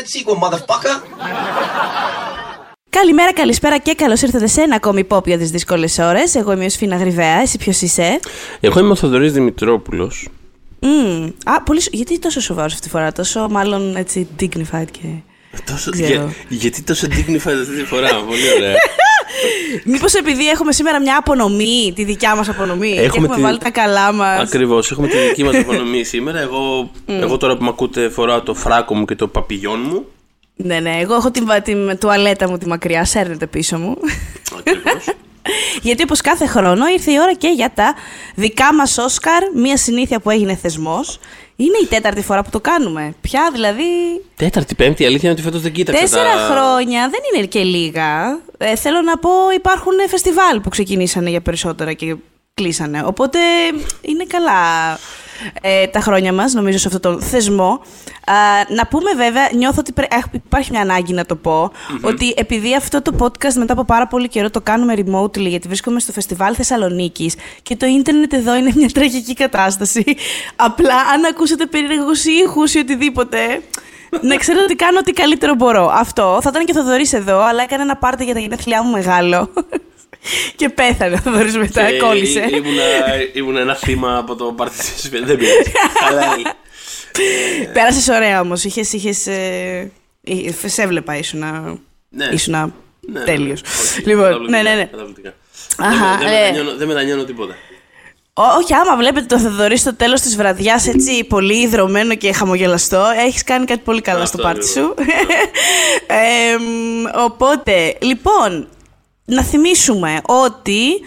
sequel, motherfucker. Καλημέρα, καλησπέρα και καλώς ήρθατε σε ένα ακόμη υπόπιο τι δύσκολε ώρες. Εγώ είμαι ο Σφίνα Γρυβαία, εσύ ποιος είσαι; Εγώ είμαι ο Θοδωρής Δημητρόπουλος. Mm. Α, πολύ... Γιατί τόσο σοβαρός αυτή τη φορά, τόσο μάλλον έτσι dignified και. Τόσο... Ξέρω. Για... Γιατί τόσο dignified αυτή τη φορά, πολύ ωραία. Μήπως επειδή έχουμε σήμερα μια απονομή, τη δικιά μας απονομή, και έχουμε τη- βάλει τα καλά μας. Ακριβώς. Έχουμε τη δική μας απονομή σήμερα. Εγώ, εγώ τώρα που με ακούτε φοράω το φράκο μου και το παπηγιόν μου. Ναι, ναι, εγώ έχω την, την τουαλέτα μου τη μακριά, σέρνετε πίσω μου. Ακριβώς. Γιατί όπως κάθε χρόνο ήρθε η ώρα και για τα δικά μας Όσκαρ, μια συνήθεια που έγινε θεσμός. Είναι η τέταρτη φορά που το κάνουμε. Πια δηλαδή Τέταρτη, πέμπτη, η αλήθεια είναι ότι φέτος δεν κοίταξα. τέσσερα τα... χρόνια, δεν είναι και λίγα. Ε, θέλω να πω υπάρχουν φεστιβάλ που ξεκινήσανε για περισσότερα και κλείσανε. Οπότε είναι καλά ε, τα χρόνια μας, νομίζω, σε αυτόν τον θεσμό. Α, να πούμε βέβαια, νιώθω ότι πρέ- έχ- υπάρχει μια ανάγκη να το πω, ότι επειδή αυτό το podcast μετά από πάρα πολύ καιρό το κάνουμε remotely, γιατί βρίσκομαι στο φεστιβάλ Θεσσαλονίκης και το ίντερνετ εδώ είναι μια τραγική κατάσταση. Απλά αν ακούσετε περίεργους ήχους ή οτιδήποτε, να ξέρετε ότι κάνω ό,τι καλύτερο μπορώ. Αυτό. Θα ήταν και ο Θοδωρής εδώ, αλλά έκανε ένα πάρτι για τα γενέθλιά μου μεγάλο. Και πέθανε ο Θοδωρής μετά, Και κόλλησε. ή- Ήμουνα, ήμουνα ένα θύμα από το πάρτι τη Σφαίρα. Δεν πειράζει. Αλλά Πέρασες ωραία όμως. Είχες, είχες, ε, ε, σε έβλεπα ήσουνα, Ναι. ήσουνα ναι, τέλειος. όχι, λοιπόν, καταπληκτικά, ναι, ναι, ναι. καταπληκτικά. Αχα, δεν, με- ε. δεν μετανιώνω- δεν μετανιώνω τίποτα. Ό- όχι, άμα βλέπετε το Θοδωρή στο τέλος της βραδιάς έτσι πολύ ιδρωμένο και χαμογελαστό, έχεις κάνει κάτι πολύ καλά Αυτό στο πάρτι ακριβώς. σου. Ε, μ, οπότε, λοιπόν, να θυμίσουμε ότι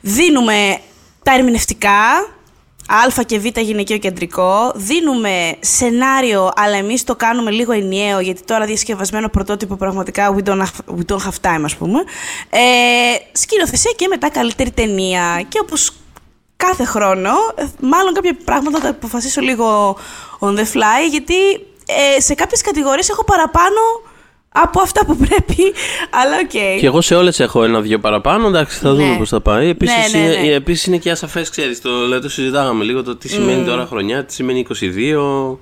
δίνουμε τα ερμηνευτικά, Α και Β γυναικείο κεντρικό. Δίνουμε σενάριο, αλλά εμείς το κάνουμε λίγο ενιαίο, γιατί τώρα διασκευασμένο πρωτότυπο πραγματικά we don't have, we don't have time, ας πούμε. Ε, σκηνοθεσία και μετά καλύτερη ταινία. Και όπως κάθε χρόνο, ε, μάλλον κάποια πράγματα θα τα αποφασίσω λίγο on the fly, γιατί ε, σε κάποιες κατηγορίες έχω παραπάνω από αυτά που πρέπει, αλλά οκ. Και εγώ σε όλες έχω ένα-δυο παραπάνω. Εντάξει, θα δούμε Ναι. πώς θα πάει. Επίσης Ναι, ναι, είναι, ναι. επίσης είναι και ασαφέ, ξέρεις. Το, δηλαδή, το συζητάγαμε λίγο το τι σημαίνει τώρα χρονιά, τι σημαίνει 22.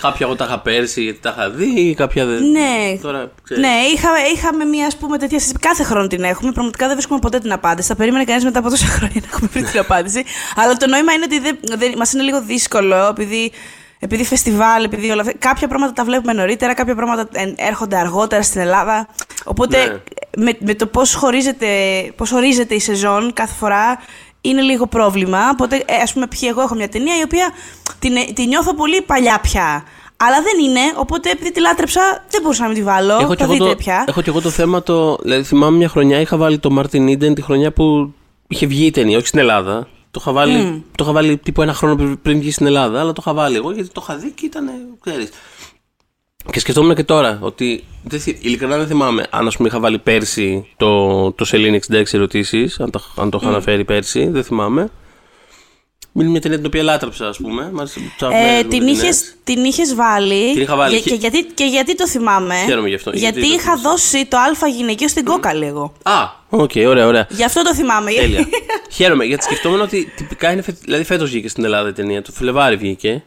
Κάποια εγώ τα είχα πέρσι γιατί τα είχα δει, κάποια δεν. Ναι, Τώρα, ξέρεις. ναι είχα, είχαμε μια ας πούμε τέτοια συζήτηση. Κάθε χρόνο την έχουμε. Πραγματικά δεν βρίσκουμε ποτέ την απάντηση. Θα περίμενε κανείς μετά από τόσα χρόνια να έχουμε βρει την απάντηση. Αλλά το νόημα είναι ότι δεν, δεν, μας είναι λίγο δύσκολο επειδή, επειδή φεστιβάλ, επειδή όλα αυτά. Κάποια πράγματα τα βλέπουμε νωρίτερα, κάποια πράγματα ε, έρχονται αργότερα στην Ελλάδα. Οπότε Ναι. με, με το πώς χωρίζεται, πώς ορίζεται η σεζόν κάθε φορά είναι λίγο πρόβλημα. Οπότε, ε, ας πούμε, π.χ. εγώ έχω μια ταινία η οποία την, την νιώθω πολύ παλιά πια. Αλλά δεν είναι, οπότε επειδή τη λάτρεψα, δεν μπορούσα να μην τη βάλω. Έχω θα και, εγώ δείτε το, πια. έχω και εγώ το θέμα το. Δηλαδή, θυμάμαι μια χρονιά είχα βάλει το Martin Eden τη χρονιά που είχε βγει η ταινία, όχι στην Ελλάδα. Το είχα βάλει, το είχα βάλει τύπου ένα χρόνο πριν- πριν βγεις στην Ελλάδα, αλλά το είχα βάλει εγώ γιατί το είχα δει και ήταν. ξέρεις. Και σκεφτόμουν και τώρα ότι. Δεν, θυ- ειλικρινά δεν θυμάμαι αν ας πούμε είχα βάλει πέρσι το, το Σελήνη 66 ερωτήσεις, αν το, αν το είχα αναφέρει πέρσι, δεν θυμάμαι. Είναι μια ταινία την οποία λάτρεψα, ας πούμε. Μ' άρεσε που Ε, ψάχνω την, είχες, την είχες βάλει. Την είχα βάλει. Και, και γιατί, και γιατί το θυμάμαι; Χαίρομαι γι' αυτό. Γιατί, Γιατί το είχα θυμάσαι; δώσει το Α γυναικείο στην Κόκκαλη εγώ. Α, οκ, ωραία, ωραία. Γι' αυτό το θυμάμαι. Τέλεια. Χαίρομαι γιατί σκεφτόμουν ότι τυπικά είναι. φε- Δηλαδή φέτος βγήκε στην Ελλάδα η ταινία. Το Φλεβάρι βγήκε.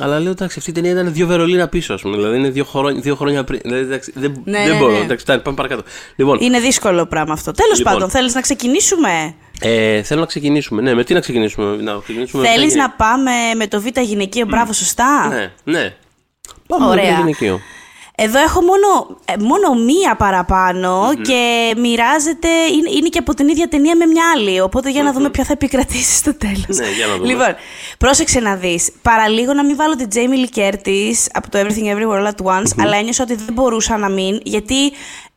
Αλλά λέω εντάξει, αυτή η ταινία ήταν δύο Βερολίνα πίσω, ας πούμε. Δηλαδή είναι δύο χρόνια, δύο χρόνια πριν. Δηλαδή, εντάξει, δεν, Ναι, δεν ναι, μπορώ. ναι. Εντάξει, τάι, πάμε παρακάτω. Λοιπόν, Είναι δύσκολο πράγμα αυτό. Τέλος Λοιπόν. πάντων, θέλεις να ξεκινήσουμε; Ε, θέλω να ξεκινήσουμε. Ναι, με τι να ξεκινήσουμε. Να ξεκινήσουμε με Θέλεις ποια να πάμε με το Β γυναικείο, μπράβο, σωστά; Ναι, ναι. Πάμε με Ωραία. το γυναικείο. Εδώ έχω μόνο, ε, μόνο μία παραπάνω και μιράζεται, είναι, είναι και από την ίδια ταινία με μια άλλη. Οπότε για να δούμε ποια θα επικρατήσει στο τέλος. Ναι, για να δούμε. Λοιπόν, πρόσεξε να δεις. Παραλίγο να μην βάλω την Jamie Lee Curtis από το Everything Everywhere All at Once, αλλά ένιωσα ότι δεν μπορούσα να μην, γιατί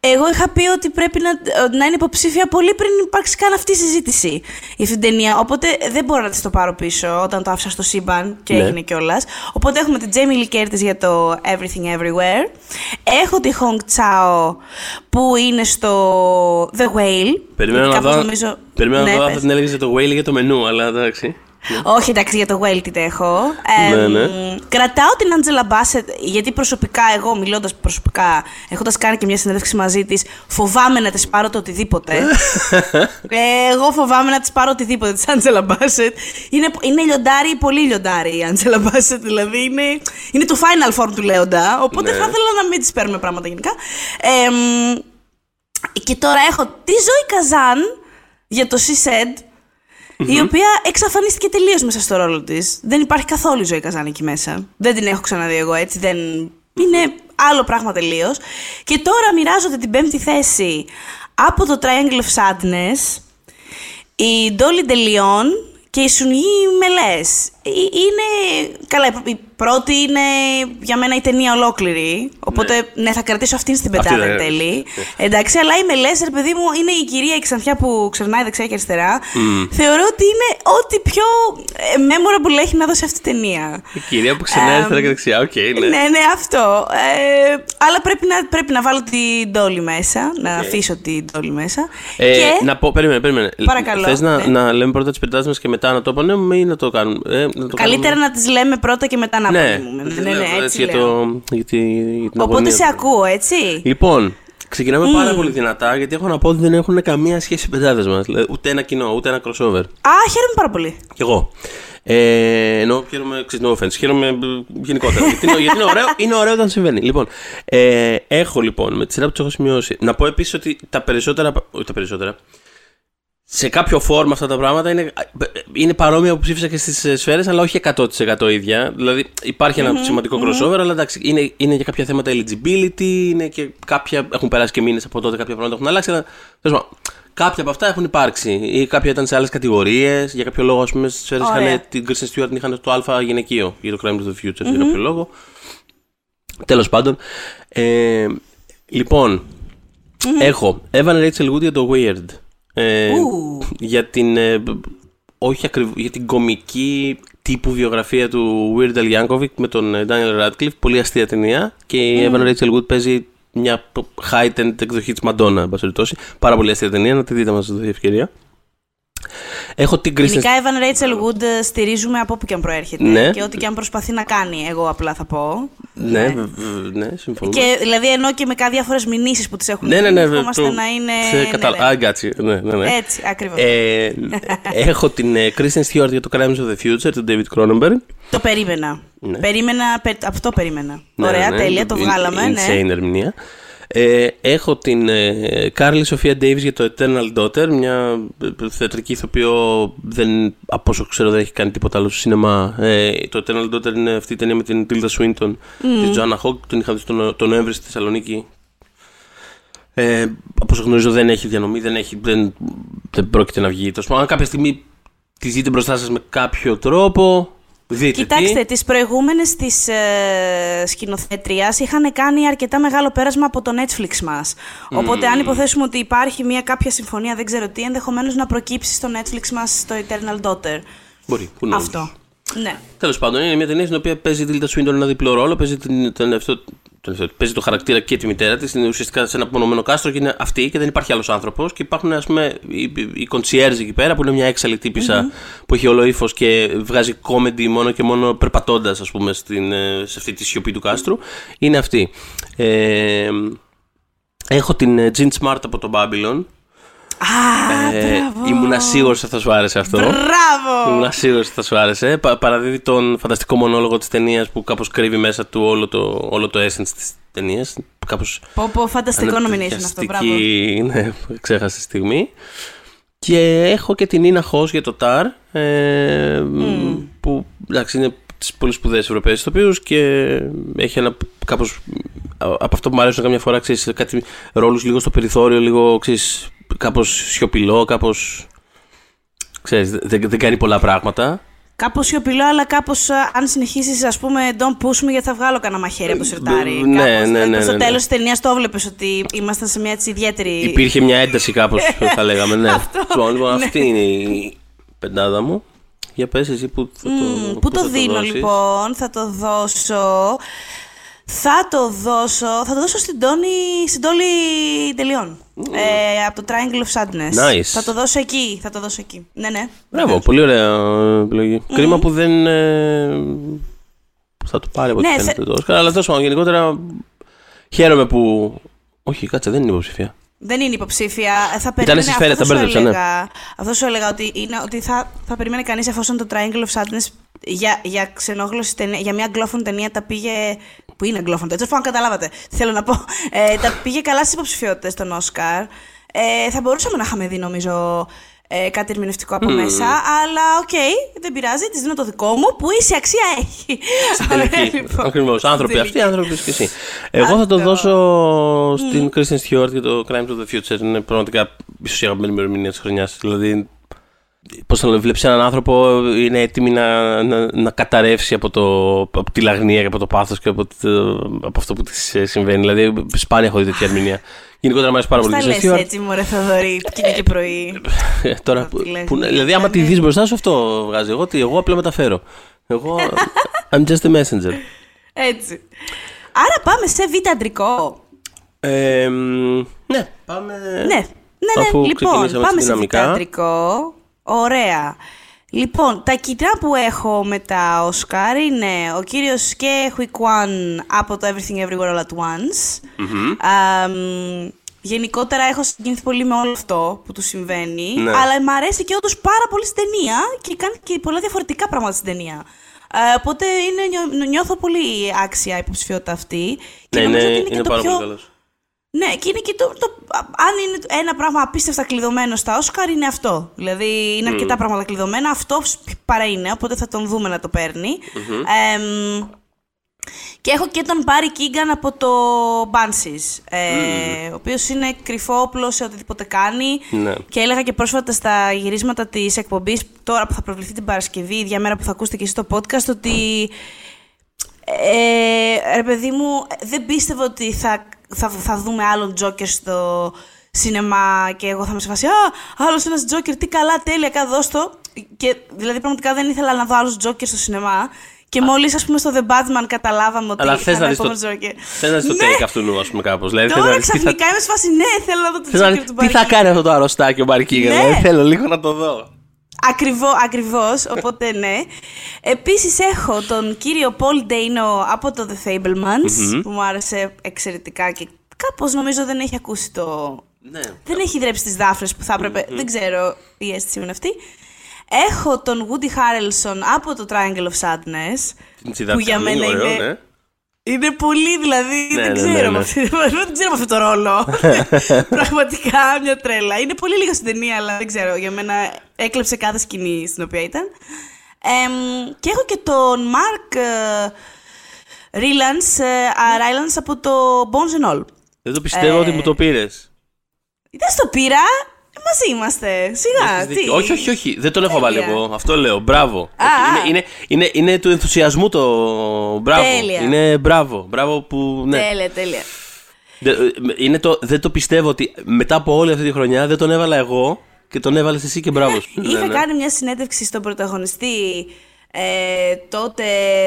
εγώ είχα πει ότι πρέπει να, να είναι υποψήφια πολύ πριν υπάρξει καν αυτή η συζήτηση για αυτήν την ταινία. Οπότε δεν μπορώ να της το πάρω πίσω όταν το άφησα στο σύμπαν και Ναι. έγινε κιόλας. Οπότε έχουμε την Jamie Lee Curtis για το Everything Everywhere. Έχω τη Hong Chao που είναι στο The Whale. Περιμένω γιατί να κάπως δω. Νομίζω... Περιμένω Ναι, να δω αν πες. θα την έλεγες το Whale για το μενού, αλλά εντάξει. Όχι, εντάξει, για το Welted έχω. Ε, Ναι, ναι. Μ, Κρατάω την Άντζελα Μπάσετ, γιατί προσωπικά εγώ, μιλώντας προσωπικά, έχοντας κάνει και μια συνέντευξη μαζί της, φοβάμαι να της πάρω το οτιδήποτε. ε, εγώ φοβάμαι να της πάρω οτιδήποτε της Άντζελα Μπάσετ. Είναι, είναι λιοντάρι, πολύ λιοντάρι η Άντζελα Μπάσετ, δηλαδή είναι, είναι το final form του Λέοντα. Οπότε Ναι. θα ήθελα να μην της παίρνουμε πράγματα γενικά. Ε, μ, και τώρα έχω τη Ζωή Καζάν για το She Said, η οποία εξαφανίστηκε τελείως μέσα στο ρόλο της. Δεν υπάρχει καθόλου η ζωή Καζάν εκεί μέσα. Δεν την έχω ξαναδεί εγώ έτσι. Δεν... Είναι άλλο πράγμα τελείως. Και τώρα μοιράζονται την πέμπτη θέση από το Triangle of Sadness η Dolly DeLeon και η Σουνγί Μελές. Ε, Είναι. Καλά, η πρώτη είναι για μένα η ταινία ολόκληρη. Οπότε ναι, θα κρατήσω αυτήν στην Αυτή πεντάδα θα εν κρατήσεις. τέλει. Εντάξει, αλλά η Μελές, ρε παιδί μου, είναι η κυρία η Ξανθιά που ξερνάει δεξιά και αριστερά. Θεωρώ ότι είναι ό,τι πιο ε, memorable έχει να δώσει αυτή η ταινία. Η κυρία που ξερνάει αριστερά και δεξιά, οκ, ναι. Ναι, ναι, αυτό. Ε, αλλά πρέπει να, πρέπει να βάλω την Dolly μέσα, να αφήσω την Dolly μέσα. Ε, και... Να πω, περίμενε, περίμενε. Παρακαλώ, Θες να, ναι. να λέμε πρώτα τις πεντάδες μας και μετά να το απονέμουμε ή να το κάνουμε. Ε, να το Καλύτερα κάνουμε. να τις λέμε πρώτα και μετά να Ναι, απονείμουμε. ναι, Ναι, ναι, ναι, έτσι για, λέω. το, για, τη, για την Οπότε αγωνία σε του. ακούω, έτσι. Λοιπόν, ξεκινάμε πάρα πολύ δυνατά γιατί έχω να πω ότι δεν έχουν καμία σχέση οι πεντάδες μας. Ούτε ένα κοινό, ούτε ένα crossover. Α, χαίρομαι πάρα πολύ. Κι εγώ. Ε, ενώ χαίρομαι, ξέρεις, no offense, χαίρομαι ε, γενικότερα. γιατί είναι, γιατί είναι, ωραίο, είναι ωραίο όταν συμβαίνει. Λοιπόν, ε, έχω λοιπόν με τη σειρά που τους έχω σημειώσει. Να πω επίσης ότι τα περισσότερα. Όχι τα περισσότερα. Σε κάποιο φόρμα αυτά τα πράγματα είναι, είναι παρόμοια που ψήφισα και στις σφαίρες, αλλά όχι 100% ίδια. Δηλαδή υπάρχει ένα σημαντικό crossover, αλλά εντάξει, είναι, είναι και κάποια θέματα eligibility, είναι και κάποια. Έχουν περάσει και μήνες από τότε, κάποια πράγματα έχουν αλλάξει. Αλλά, τέλος πάντων, κάποια από αυτά έχουν υπάρξει. Ή κάποια ήταν σε άλλες κατηγορίες. Για κάποιο λόγο, ας πούμε, στις σφαίρες Ωραία. είχαν την Kristen Stewart την είχαν στο Α γυναικείο για το Crime of the Future, για κάποιο λόγο. Τέλος πάντων. Ε, λοιπόν, έχω Evan Rachel Wood για το Weird. Ε, Ου. για την. ε, όχι ακριβώς, για την κομική τύπου βιογραφία του Weird Al Yankovic με τον ε, Daniel Radcliffe. Πολύ αστεία ταινία. Και η Evan Rachel Wood παίζει μια high-end εκδοχή της Madonna, εν πάση περιπτώσει. Πάρα πολύ αστεία ταινία, να τη δείτε, μας δοθεί ευκαιρία. Έχω την Kristen Γενικά, Evan Rachel Wood ε, στηρίζουμε από όπου και αν προέρχεται. Ναι. Και ό,τι και αν προσπαθεί να κάνει, εγώ απλά θα πω. Ναι, βε- βε- ναι, συμφωνώ. Και δηλαδή, ενώ και με κάτι διάφορες μηνύσεις που τις έχουν Ναι, ναι, ναι. ευχόμαστε το- να είναι. σε ναι, κατα- ναι. I got you. Ναι, ναι, ναι. Έτσι, ακριβώς. Ε, έχω την ε, Kristen Stewart για το Crimes of the Future του David Cronenberg. Το περίμενα. Ναι. Περίμενα, πε- αυτό περίμενα. Ναι, Ωραία, ναι, τέλεια, το in- βγάλαμε. Ναι. Insane ερμηνεία. Ε, έχω την ε, Κάρλι Σοφία Davis για το Eternal Daughter, μια ε, θεατρική ηθοποιό δεν, από όσο ξέρω δεν έχει κάνει τίποτα άλλο στο σινεμά. Ε, το Eternal Daughter είναι αυτή η ταινία με την Tilda Swinton, τη Joanna Hogg, τον είχα δει τον, τον Νοέμβρη στη Θεσσαλονίκη. Ε, από όσο γνωρίζω δεν έχει διανομή, δεν, έχει, δεν, δεν πρόκειται να βγει. Τέλος πάντων, αν κάποια στιγμή τη δείτε μπροστά σας με κάποιο τρόπο, δείτε Κοιτάξτε, τι. τις προηγούμενες της ε, σκηνοθέτριας είχαν κάνει αρκετά μεγάλο πέρασμα από το Netflix μας. Οπότε αν υποθέσουμε ότι υπάρχει μια κάποια συμφωνία, δεν ξέρω τι, ενδεχομένως να προκύψει στο Netflix μας το Eternal Daughter. Μπορεί, who knows. Αυτό. Ναι. Τέλος πάντων, είναι μια ταινία στην οποία παίζει η Tilda Swinton ένα διπλό ρόλο. Παίζει, την, τον εαυτό, τον εαυτό- παίζει το χαρακτήρα και τη μητέρα της. Είναι ουσιαστικά σε ένα απομονωμένο κάστρο και είναι αυτή και δεν υπάρχει άλλος άνθρωπος. Και υπάρχουν, ας πούμε, οι, οι concierge εκεί πέρα που είναι μια έξαλλη τύπησα που έχει όλο ύφος και βγάζει comedy μόνο και μόνο περπατώντας, ας πούμε, στην, ε, σε αυτή τη σιωπή του κάστρου. Είναι αυτή. Ε, έχω την ε, Jean Smart από το Babylon. Α, Ε, μπράβο. ήμουνα σίγουρος ότι θα σου άρεσε αυτό. Μπράβο! Ήμουν σίγουρος ότι θα σου άρεσε. Πα, παραδίδει τον φανταστικό μονόλογο της ταινίας που κάπως κρύβει μέσα του όλο το, όλο το essence της ταινίας. Κάπως. Πω, πω, φανταστικό nomination αυτό, μπράβο. Ναι, ξέχασε τη στιγμή. Και έχω και την Νίνα Χος για το ΤΑΡ. Ε, Που εντάξει είναι τις πολύ σπουδαίες Ευρωπαίες ηθοποιούς και έχει ένα κάπως. Από αυτό που μου αρέσουν καμιά φορά, ξέρεις, κάτι ρόλους λίγο στο περιθώριο, λίγο ξέρεις, κάπως σιωπηλό, κάπως. Ξέρεις, δεν, δεν κάνει πολλά πράγματα. Κάπως σιωπηλό, αλλά κάπως αν συνεχίσεις, ας πούμε, don't push me, γιατί θα βγάλω κανένα μαχαίρι από το σιρτάρι. Ναι, Κάπως, ναι, δηλαδή, ναι, προς ναι, το ναι. τέλος της ταινίας το έβλεπες ότι ήμασταν σε μια έτσι ιδιαίτερη. Υπήρχε μια ένταση κάπως, θα λέγαμε. Ναι. Αυτό. Λοιπόν, λοιπόν, Ναι. αυτή είναι η πεντάδα μου. Για πες εσύ που θα το, Πού το θα δίνω δώσεις. λοιπόν, θα το δώσω. Θα το δώσω, θα το δώσω στην Τόνη, στην Τόλη Τελειών. Ε, από το Triangle of Sadness. Nice. Θα το δώσω εκεί, θα το δώσω εκεί. Ναι, ναι. Μπράβο, πολύ ωραία επιλογή. Κρίμα που δεν. Ε, θα το πάρει από ό,τι Ναι, φαίνεται θε- το Όσκαρ, αλλά τόσο γενικότερα χαίρομαι που. Όχι, κάτσε, δεν είναι υποψηφία. Δεν είναι υποψήφια. Ε, Θα περίμενε, στις σφαίρες, αυτό τα σου μπέρδεψα, ναι. έλεγα, Αυτό σου έλεγα ότι, είναι, ότι θα, θα περίμενε κανείς εφόσον το Triangle of Sadness για, για ξενόγλωση ταινία, για μια αγγλόφωνη ταινία τα πήγε. Που είναι αγγλόφωνη, έτσι πάνω καταλάβατε. τι Θέλω να πω. Ε, τα πήγε καλά στις υποψηφιότητες των Όσκαρ. Ε, θα μπορούσαμε να είχαμε δει, νομίζω, ε, κάτι ερμηνευτικό από μέσα. Αλλά οκ, δεν πειράζει, της δίνω το δικό μου που ίση αξία έχει. Ωραία, Τελική. λοιπόν. Ακριβώς. Άνθρωποι Στην αυτοί, άνθρωποι και εσύ. Εγώ θα το Αυτό. δώσω στην Kristen Stewart για το Crimes of the Future. Είναι πραγματικά ίσω η αγαπημένη μου ερμηνεία της χρονιάς. Δηλαδή, πώς θα το βλέπεις έναν άνθρωπο είναι έτοιμη να, να, να καταρρεύσει από, το, από τη λαγνία και από το πάθος και από, το, από αυτό που της συμβαίνει. Δηλαδή, σπάνια έχω δει τέτοια ερμηνεία. Γενικότερα μου αρέσει πάρα πολύ Πώς η τα Kristen λες Stewart. έτσι, μωρέ Θοδωρή, που είναι και πρωί. Ε, Τώρα, Από τη λαγνία, που, δηλαδή, άμα τη ναι. δεις μπροστά σου, αυτό βγάζει. Εγώ, τι, εγώ απλά μεταφέρω. Εγώ. I'm just a messenger. Έτσι. Άρα πάμε σε β' αντρικό. Ε, μ, ναι, πάμε. Ναι, ναι, ναι. Αφού λοιπόν, ξεκινήσαμε πάμε στη σε β' δυναμικά. αντρικό. Ωραία. Λοιπόν, τα κοινά που έχω με τα Όσκαρ είναι ο κύριος και Χουικουάν από το Everything Everywhere All At Once. Αμ, γενικότερα έχω συγκινηθεί πολύ με όλο αυτό που του συμβαίνει. Ναι. Αλλά μου αρέσει και όντως πάρα πολύ στην ταινία και κάνει και πολλά διαφορετικά πράγματα στην ταινία. Ε, οπότε είναι, νιώ- νιώθω πολύ άξια η υποψηφιότητα αυτή. Και Ναι, νομίζω είναι, ότι είναι, είναι και το πάρα πιο... πολύ καλός. Ναι, και είναι και το, το. Αν είναι ένα πράγμα απίστευτα κλειδωμένο στα Όσκαρ, είναι αυτό. Δηλαδή είναι αρκετά πράγματα κλειδωμένα. Αυτό παρά είναι, οπότε θα τον δούμε να το παίρνει. Εμ, και έχω και τον Πάρη Κίγκαν από το Banshees, ε, ο οποίος είναι κρυφό όπλο σε οτιδήποτε κάνει. Ναι. Και έλεγα και πρόσφατα στα γυρίσματα της εκπομπής, τώρα που θα προβληθεί την Παρασκευή, η ίδια μέρα που θα ακούσετε και εσείς το podcast, ότι ε, ρε παιδί μου, δεν πίστευα ότι θα, θα, θα δούμε άλλον Τζόκερ στο σινεμά και εγώ θα είμαι σε φάση Α, άλλος ένας Τζόκερ, τι καλά, τέλεια, κα δώσ' το. Και δηλαδή πραγματικά δεν ήθελα να δω άλλους Τζόκερ στο σινεμά. Και μόλις, ας πούμε, στο The Batman καταλάβαμε ότι Αλλά θα θες να είναι δει το, επόμενος Joker. θες να δεις το Ναι. take αυτού νου, ας πούμε, κάπως. Δηλαδή, θες να Τώρα δεις τι θα, ξαφνικά είμαι σε φάση, ναι, θέλω να δω το θες να Joker δεις του τι θα Barry κάνει αυτό το αρρωστάκι ο Μπαρκίγα. Ναι. Δηλαδή, θέλω λίγο να το δω. Ακριβώ, ακριβώς, οπότε ναι. Επίσης έχω τον κύριο Πολ Ντέινο από το The Fablemans, που μου άρεσε εξαιρετικά και κάπως νομίζω δεν έχει ακούσει το... Ναι. Δεν έχει δρέψει τις δάφρες που θα έπρεπε, δεν ξέρω η αίσθηση μου είναι αυτή. Έχω τον Woody Harrelson από το Triangle of Sadness, Την που τσιδάφη για καλή, μένα ωραίο, είναι... ναι. Είναι πολύ, δηλαδή, Ναι, δεν, ναι, ξέρω ναι, ναι. με αυτή- δεν ξέρω με αυτό το ρόλο. Πραγματικά μια τρέλα. Είναι πολύ λίγο στην ταινία, αλλά δεν ξέρω. Για μένα έκλεψε κάθε σκηνή στην οποία ήταν. Εμ, και έχω και τον Mark ε, Rylance, ε, α, Rylance από το Bones and All. Δεν το πιστεύω ότι μου το πήρες. Δεν στο πήρα, ε, μαζί είμαστε. Σιγά, τι; Όχι, όχι, όχι. Δεν τον έχω βάλει Τέλεια. εγώ. Αυτό λέω. Μπράβο. Α, Όχι, α. είναι, είναι, είναι, είναι του ενθουσιασμού το μπράβο. Τέλεια. Είναι μπράβο. Μπράβο που. Ναι. Τέλεια, τέλεια. Δε- Είναι το, δεν το πιστεύω ότι μετά από όλη αυτή τη χρονιά δεν τον έβαλα εγώ και τον έβαλες εσύ και μπράβο σου. Είχα Ναι, ναι. κάνει μια συνέντευξη στον πρωταγωνιστή ε, τότε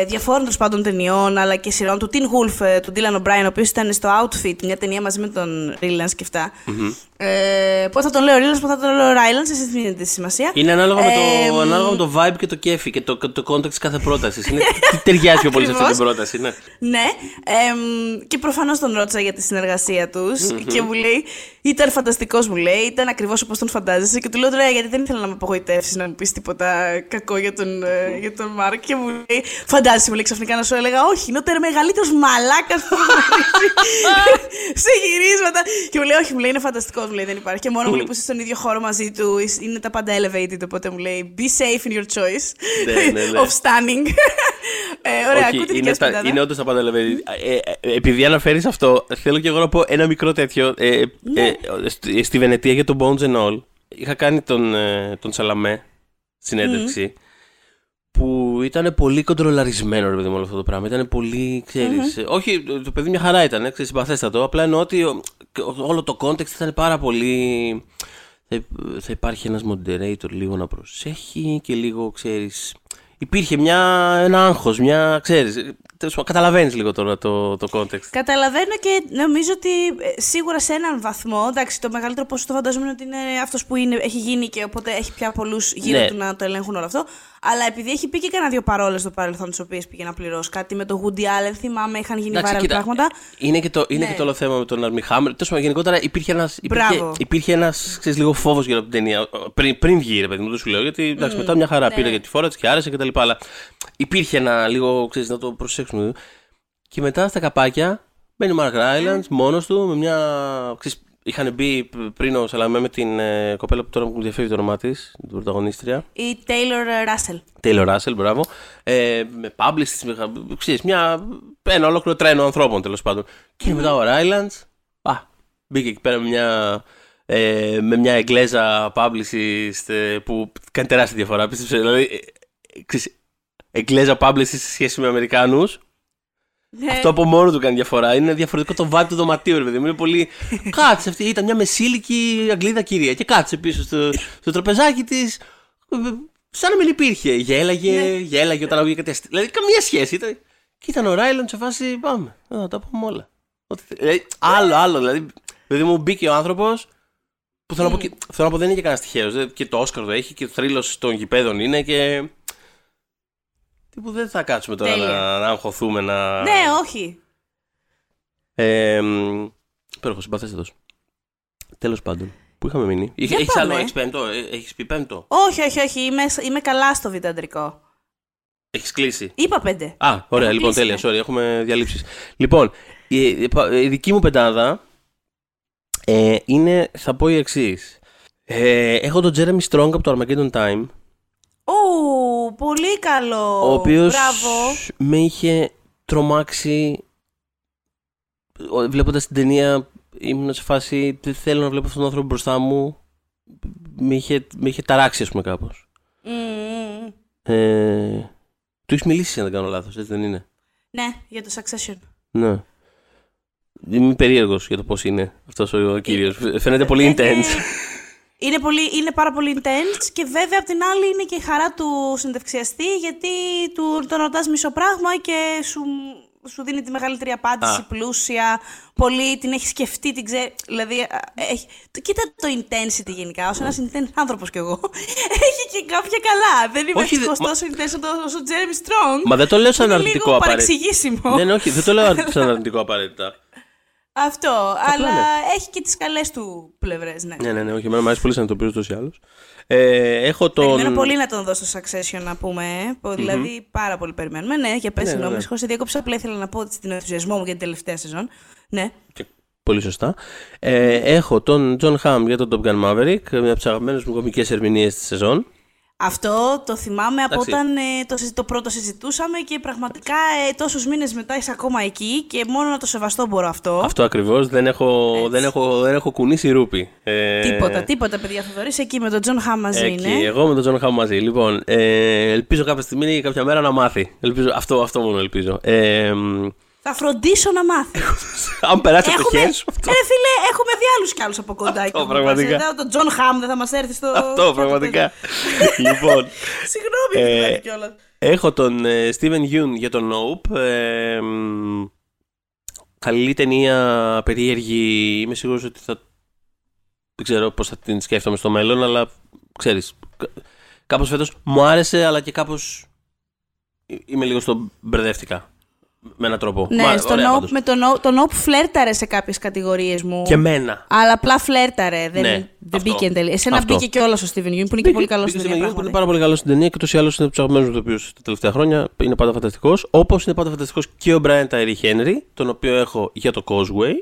διαφόρων τέλος πάντων ταινιών αλλά και σειρών του Tin Wolf, ε, του Dylan O'Brien, ο οποίος ήταν στο Outfit, μια ταινία μαζί με τον Rylance και αυτά. Ε, πότε θα τον λέω Rylance, πότε θα τον λέω Rylance, εσείς δεν δίνετε σημασία. Είναι ανάλογα, με Ε, το, ανάλογα με το vibe και το κέφι και το, το context κάθε πρότασης. Είναι τι ταιριάζει πιο πολύ σε αυτή την Ακριβώς. πρόταση. Ναι. Ναι, εμ, και προφανώς τον ρώτησα για τη συνεργασία τους και μου λέει, ήταν φανταστικός μου λέει, ήταν ακριβώς όπως τον φαντάζεσαι και του λέω τώρα γιατί δεν ήθελα να με απογοητεύσεις να μου πεις τίποτα κακό για τον, ε, για τον Μάρκ και μου λέει, φαντάζεσαι μου λέει ξαφνικά να σου έλεγα όχι, είναι ο μεγαλύτερος μαλάκας που έχω γνωρίσει σε γυρίσματα και μου λέει όχι, μου λέει είναι φανταστικός, μου λέει δεν υπάρχει και μόνο μου λέει που είσαι στον ίδιο χώρο μαζί του είναι τα πάντα elevated οπότε μου λέει be safe in your choice Ναι, ναι, ναι. of stunning ε, ωραία, Όχι, ακούτε είναι, δικές τα, πεντάδα. είναι όντως τα πάντα ελεύθερη. Ε, ε, επειδή αναφέρεις αυτό, θέλω και εγώ να πω ένα μικρό τέτοιο. Ε, Ναι. ε, στη, στη Βενετία για τον Bones and All είχα κάνει τον, ε, τον Σαλαμέ συνέντευξη. Που ήταν πολύ κοντρολαρισμένο ρε παιδί μου όλο αυτό το πράγμα. Ήταν πολύ, ξέρεις, ε, Όχι, το- το παιδί μια χαρά ήταν, ξέρεις, συμπαθέστατο. Απλά εννοώ ότι ο- ο- όλο το context ήταν πάρα πολύ. Θα, θα υπάρχει ένας moderator λίγο να προσέχει και λίγο, ξέρεις... Υπήρχε μια, ένα άγχος, μια, ξέρεις... Καταλαβαίνεις λίγο τώρα το, το context. Καταλαβαίνω και νομίζω ότι ε, σίγουρα σε έναν βαθμό. Εντάξει, το μεγαλύτερο ποσοστό φαντάζομαι ότι είναι αυτός που είναι, έχει γίνει και οπότε έχει πια πολλούς γύρω Ναι. του να το ελέγχουν όλο αυτό. Αλλά επειδή έχει πει και κανένα δύο παρόλες στο παρελθόν, τις οποίες πήγε να πληρώσει κάτι με το Woody Allen, θυμάμαι, είχαν γίνει Εντάξει, viral κοίτα, πράγματα. Είναι και το, είναι Ναι. και το όλο θέμα με τον Armie Hammer. Τέλος πάντων, γενικότερα υπήρχε ένας υπήρχε, Μπράβο. υπήρχε ένας, ξέρεις, λίγο φόβος για την ταινία. Πριν, πριν βγει, ρε παιδί μου, το σου λέω. Γιατί εντάξει, μετά μια χαρά ναι. πήρε για τη φόρα της και άρεσε κτλ. Αλλά υπήρχε ένα λίγο, ξέρεις, να το προσέξουμε. Και μετά στα καπάκια μπαίνει ο Mark Rylance μόνος του με μια. Ξέρεις, είχαν μπει πριν ο Σαλαμέ με την ε, κοπέλα που τώρα μου διαφεύγει το όνομά της, την πρωταγωνίστρια. Η Taylor Russell. Taylor Russell, μπράβο. Ε, με publicist, με, ξέρεις, μια, ένα ολόκληρο τρένο ανθρώπων τέλος πάντων. Και μετά ο Rylands, α, μπήκε εκεί πέρα με μια, ε, με μια εγγλέζα publicist ε, που κάνει τεράστια διαφορά. Πίστεψε, δηλαδή, ε, ε, ξέρεις, εγγλέζα publicist σε σχέση με Αμερικάνους Ναι. αυτό από μόνο του κάνει διαφορά. Είναι διαφορετικό το vibe του δωματίου, ρε παιδί μου. Είναι πολύ. κάτσε αυτή. Ήταν μια μεσήλικη Αγγλίδα κυρία. Και κάτσε πίσω στο, στο τραπεζάκι της. Σαν να μην υπήρχε. Γέλαγε, Ναι. γέλαγε όταν άκουγε κάτι αστείο. Δηλαδή καμία σχέση. Ήταν... Και ήταν ο Ράιλον σε φάση. Πάμε. Να τα πούμε όλα. Ό,τι θε- Δηλαδή, άλλο, άλλο. Δηλαδή, δηλαδή μου μπήκε ο άνθρωπος. Που θέλω, να πω, και- θέλω να πω δεν είναι και κανένα τυχαίο. Και το Όσκαρ το έχει και το θρύλος των γηπέδων είναι και. Τύπου δεν θα κάτσουμε τώρα Τέλεια. να, να αγχωθούμε να. Ναι, όχι. Ε, μ, Υπέροχο, συμπαθέστατο. Τέλος πάντων. Πού είχαμε μείνει; Για Έχεις πάμε. άλλο, έχει πέμπτο. Έχεις πει πέμπτο; Όχι, όχι, όχι. Είμαι, είμαι καλά στο βιταντρικό. Έχεις κλείσει; Είπα πέντε. Α, ωραία, Έχω λοιπόν, κλείσει, τέλεια. ναι. Sorry, έχουμε διαλύσει. Λοιπόν, η, η, η δική μου πεντάδα ε, είναι, θα πω η εξής. Ε, έχω τον Jeremy Strong από το Armageddon Time, Ου, πολύ καλό. ο οποίος Μπράβο. με είχε τρομάξει Ο- βλέποντας την ταινία ήμουν σε φάση δεν θέλω να βλέπω αυτόν τον άνθρωπο μπροστά μου με είχε, με είχε ταράξει ας πούμε κάπως Μμμ. ε, του έχεις μιλήσει αν δεν κάνω λάθος έτσι δεν είναι; Ναι, για το Succession. ναι Είμαι περίεργος για το πώς είναι αυτός ο κύριος. Φαίνεται πολύ Ε, intense. Είναι, πολύ, είναι πάρα πολύ intense και βέβαια απ' την άλλη είναι και η χαρά του συνδευξιαστή γιατί του, τον ρωτάς μισό πράγμα και σου, σου δίνει τη μεγαλύτερη απάντηση, Α. πλούσια, πολύ, την έχεις σκεφτεί, την ξέρει. Δηλαδή, α, έχει, το, κοίτα το intensity γενικά, ως ένας intense άνθρωπος κι εγώ. έχει και κάποια καλά. Δεν είμαι Όχι, δε- ευτυχώς μα- τόσο intense όσο ο Jeremy Strong. Μα δεν το λέω σαν Είναι αρνητικό λίγο απαραίτητα. παρεξηγήσιμο. Ναι, ναι, όχι, δεν το λέω σαν αρνητικό απαραίτητα. Αυτό, αλλά ναι. έχει και τις καλές του πλευρές, ναι. Ναι, ναι, ναι, όχι, εμένα μου αρέσει πολύ σαν το πει ούτως ή άλλως. Ε, έχω τον. Περιμένω πολύ να τον δω στο Succession να πούμε. ε. Που Δηλαδή πάρα πολύ περιμένουμε. Ναι, για πες Ναι, ναι, συγγνώμη, ναι. συγχωρείς, σε διέκοψα. Απλά ήθελα να πω ότι στην ενθουσιασμό μου για την τελευταία σεζόν. Ναι. Και- Πολύ σωστά. Ε, έχω τον John Hamm για τον Top Gun Maverick, μια από τις αγαπημένες μου κομικές ερμηνείες της σεζόν. Αυτό το θυμάμαι από Εντάξει. όταν ε, το, συζη- το πρώτο συζητούσαμε και πραγματικά ε, τόσους μήνες μετά είσαι ακόμα εκεί και μόνο να το σεβαστώ μπορώ αυτό. Αυτό ακριβώς. Δεν έχω, δεν, έχω, δεν έχω κουνήσει ρούπι. Ε, Τίποτα, τίποτα, παιδιά. Θα δωρείς εκεί με τον Τζον Χάμ μαζί Εκεί, είναι. εγώ με τον John Hamm μαζί. Λοιπόν, ε, ελπίζω κάποια στιγμή ή κάποια μέρα να μάθει. Ελπίζω, αυτό, αυτό μόνο ελπίζω. Ε, μ, Θα φροντίσω να μάθει. αν περάσει από το έχουμε, χέρι σου. Αυτό, ρε φίλε, έχουμε δει άλλους κι άλλους από κοντά. Αυτό, εκεί. πραγματικά. Ε, Τον Τζον Χάμ δεν θα μας έρθει στο... αυτό πραγματικά. λοιπόν, Συγγνώμη, Ε, δηλαδή κιόλας. Έχω τον ε, Steven Yeun για τον Nope. Ε, μ, καλή ταινία, περίεργη. Είμαι σίγουρος ότι θα... Δεν ξέρω πώς θα την σκέφτομαι στο μέλλον, αλλά ξέρεις, κα- κάπως φέτος μου άρεσε, αλλά και κάπως ε- είμαι λίγο στο μπερδεύτηκα. Με έναν τρόπο. Ναι, Μα- στο ωραία Nope, πάντως. με το Nope, το Nope φλέρταρε σε κάποιες κατηγορίες μου. Και εμένα. Αλλά απλά φλέρταρε. Δεν, Ναι, δεν αυτό. μπήκε εν τέλει. Εσένα Αυτό. μπήκε και όλο ο Steven Yeun που είναι και πολύ καλός στην Μπήκε ταινία. Steven Yeun, που είναι πράγματι. πάρα πολύ καλός στην ταινία και ούτω ή άλλω είναι από τους αγαπημένους μου ηθοποιού τα τελευταία χρόνια. Είναι πάντα φανταστικός. Όπως είναι πάντα φανταστικός και ο Brian Tyree Henry, τον οποίο έχω για το Causeway.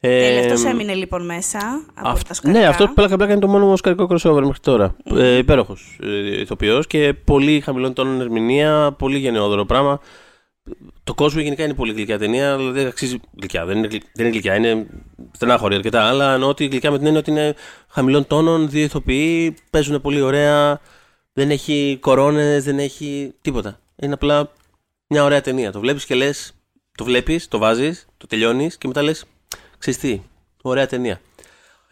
Τέλεια, Ε, αυτός έμεινε λοιπόν μέσα από αυ- τα σκαρικά. ναι, αυτό πλάκα πλάκα είναι το μόνο οσκαρικό crossover μέχρι τώρα. Ε, Υπέροχος ε, ηθοποιός και πολύ χαμηλών τόνων ερμηνεία, πολύ γενναιόδωρο πράγμα. Το Causeway γενικά είναι πολύ γλυκιά ταινία, αλλά δεν αξίζει γλυκιά. Δεν είναι, γλυ- δεν είναι γλυκιά, είναι στενάχωρη αρκετά. Αλλά εννοώ ότι γλυκιά με την έννοια ότι είναι χαμηλών τόνων, δύο ηθοποιοί, παίζουν πολύ ωραία, δεν έχει κορώνες, δεν έχει τίποτα. Είναι απλά μια ωραία ταινία. Το βλέπεις και λες, το βλέπεις, το βάζεις, το τελειώνεις και μετά λες, ξέρεις τι, ωραία ταινία.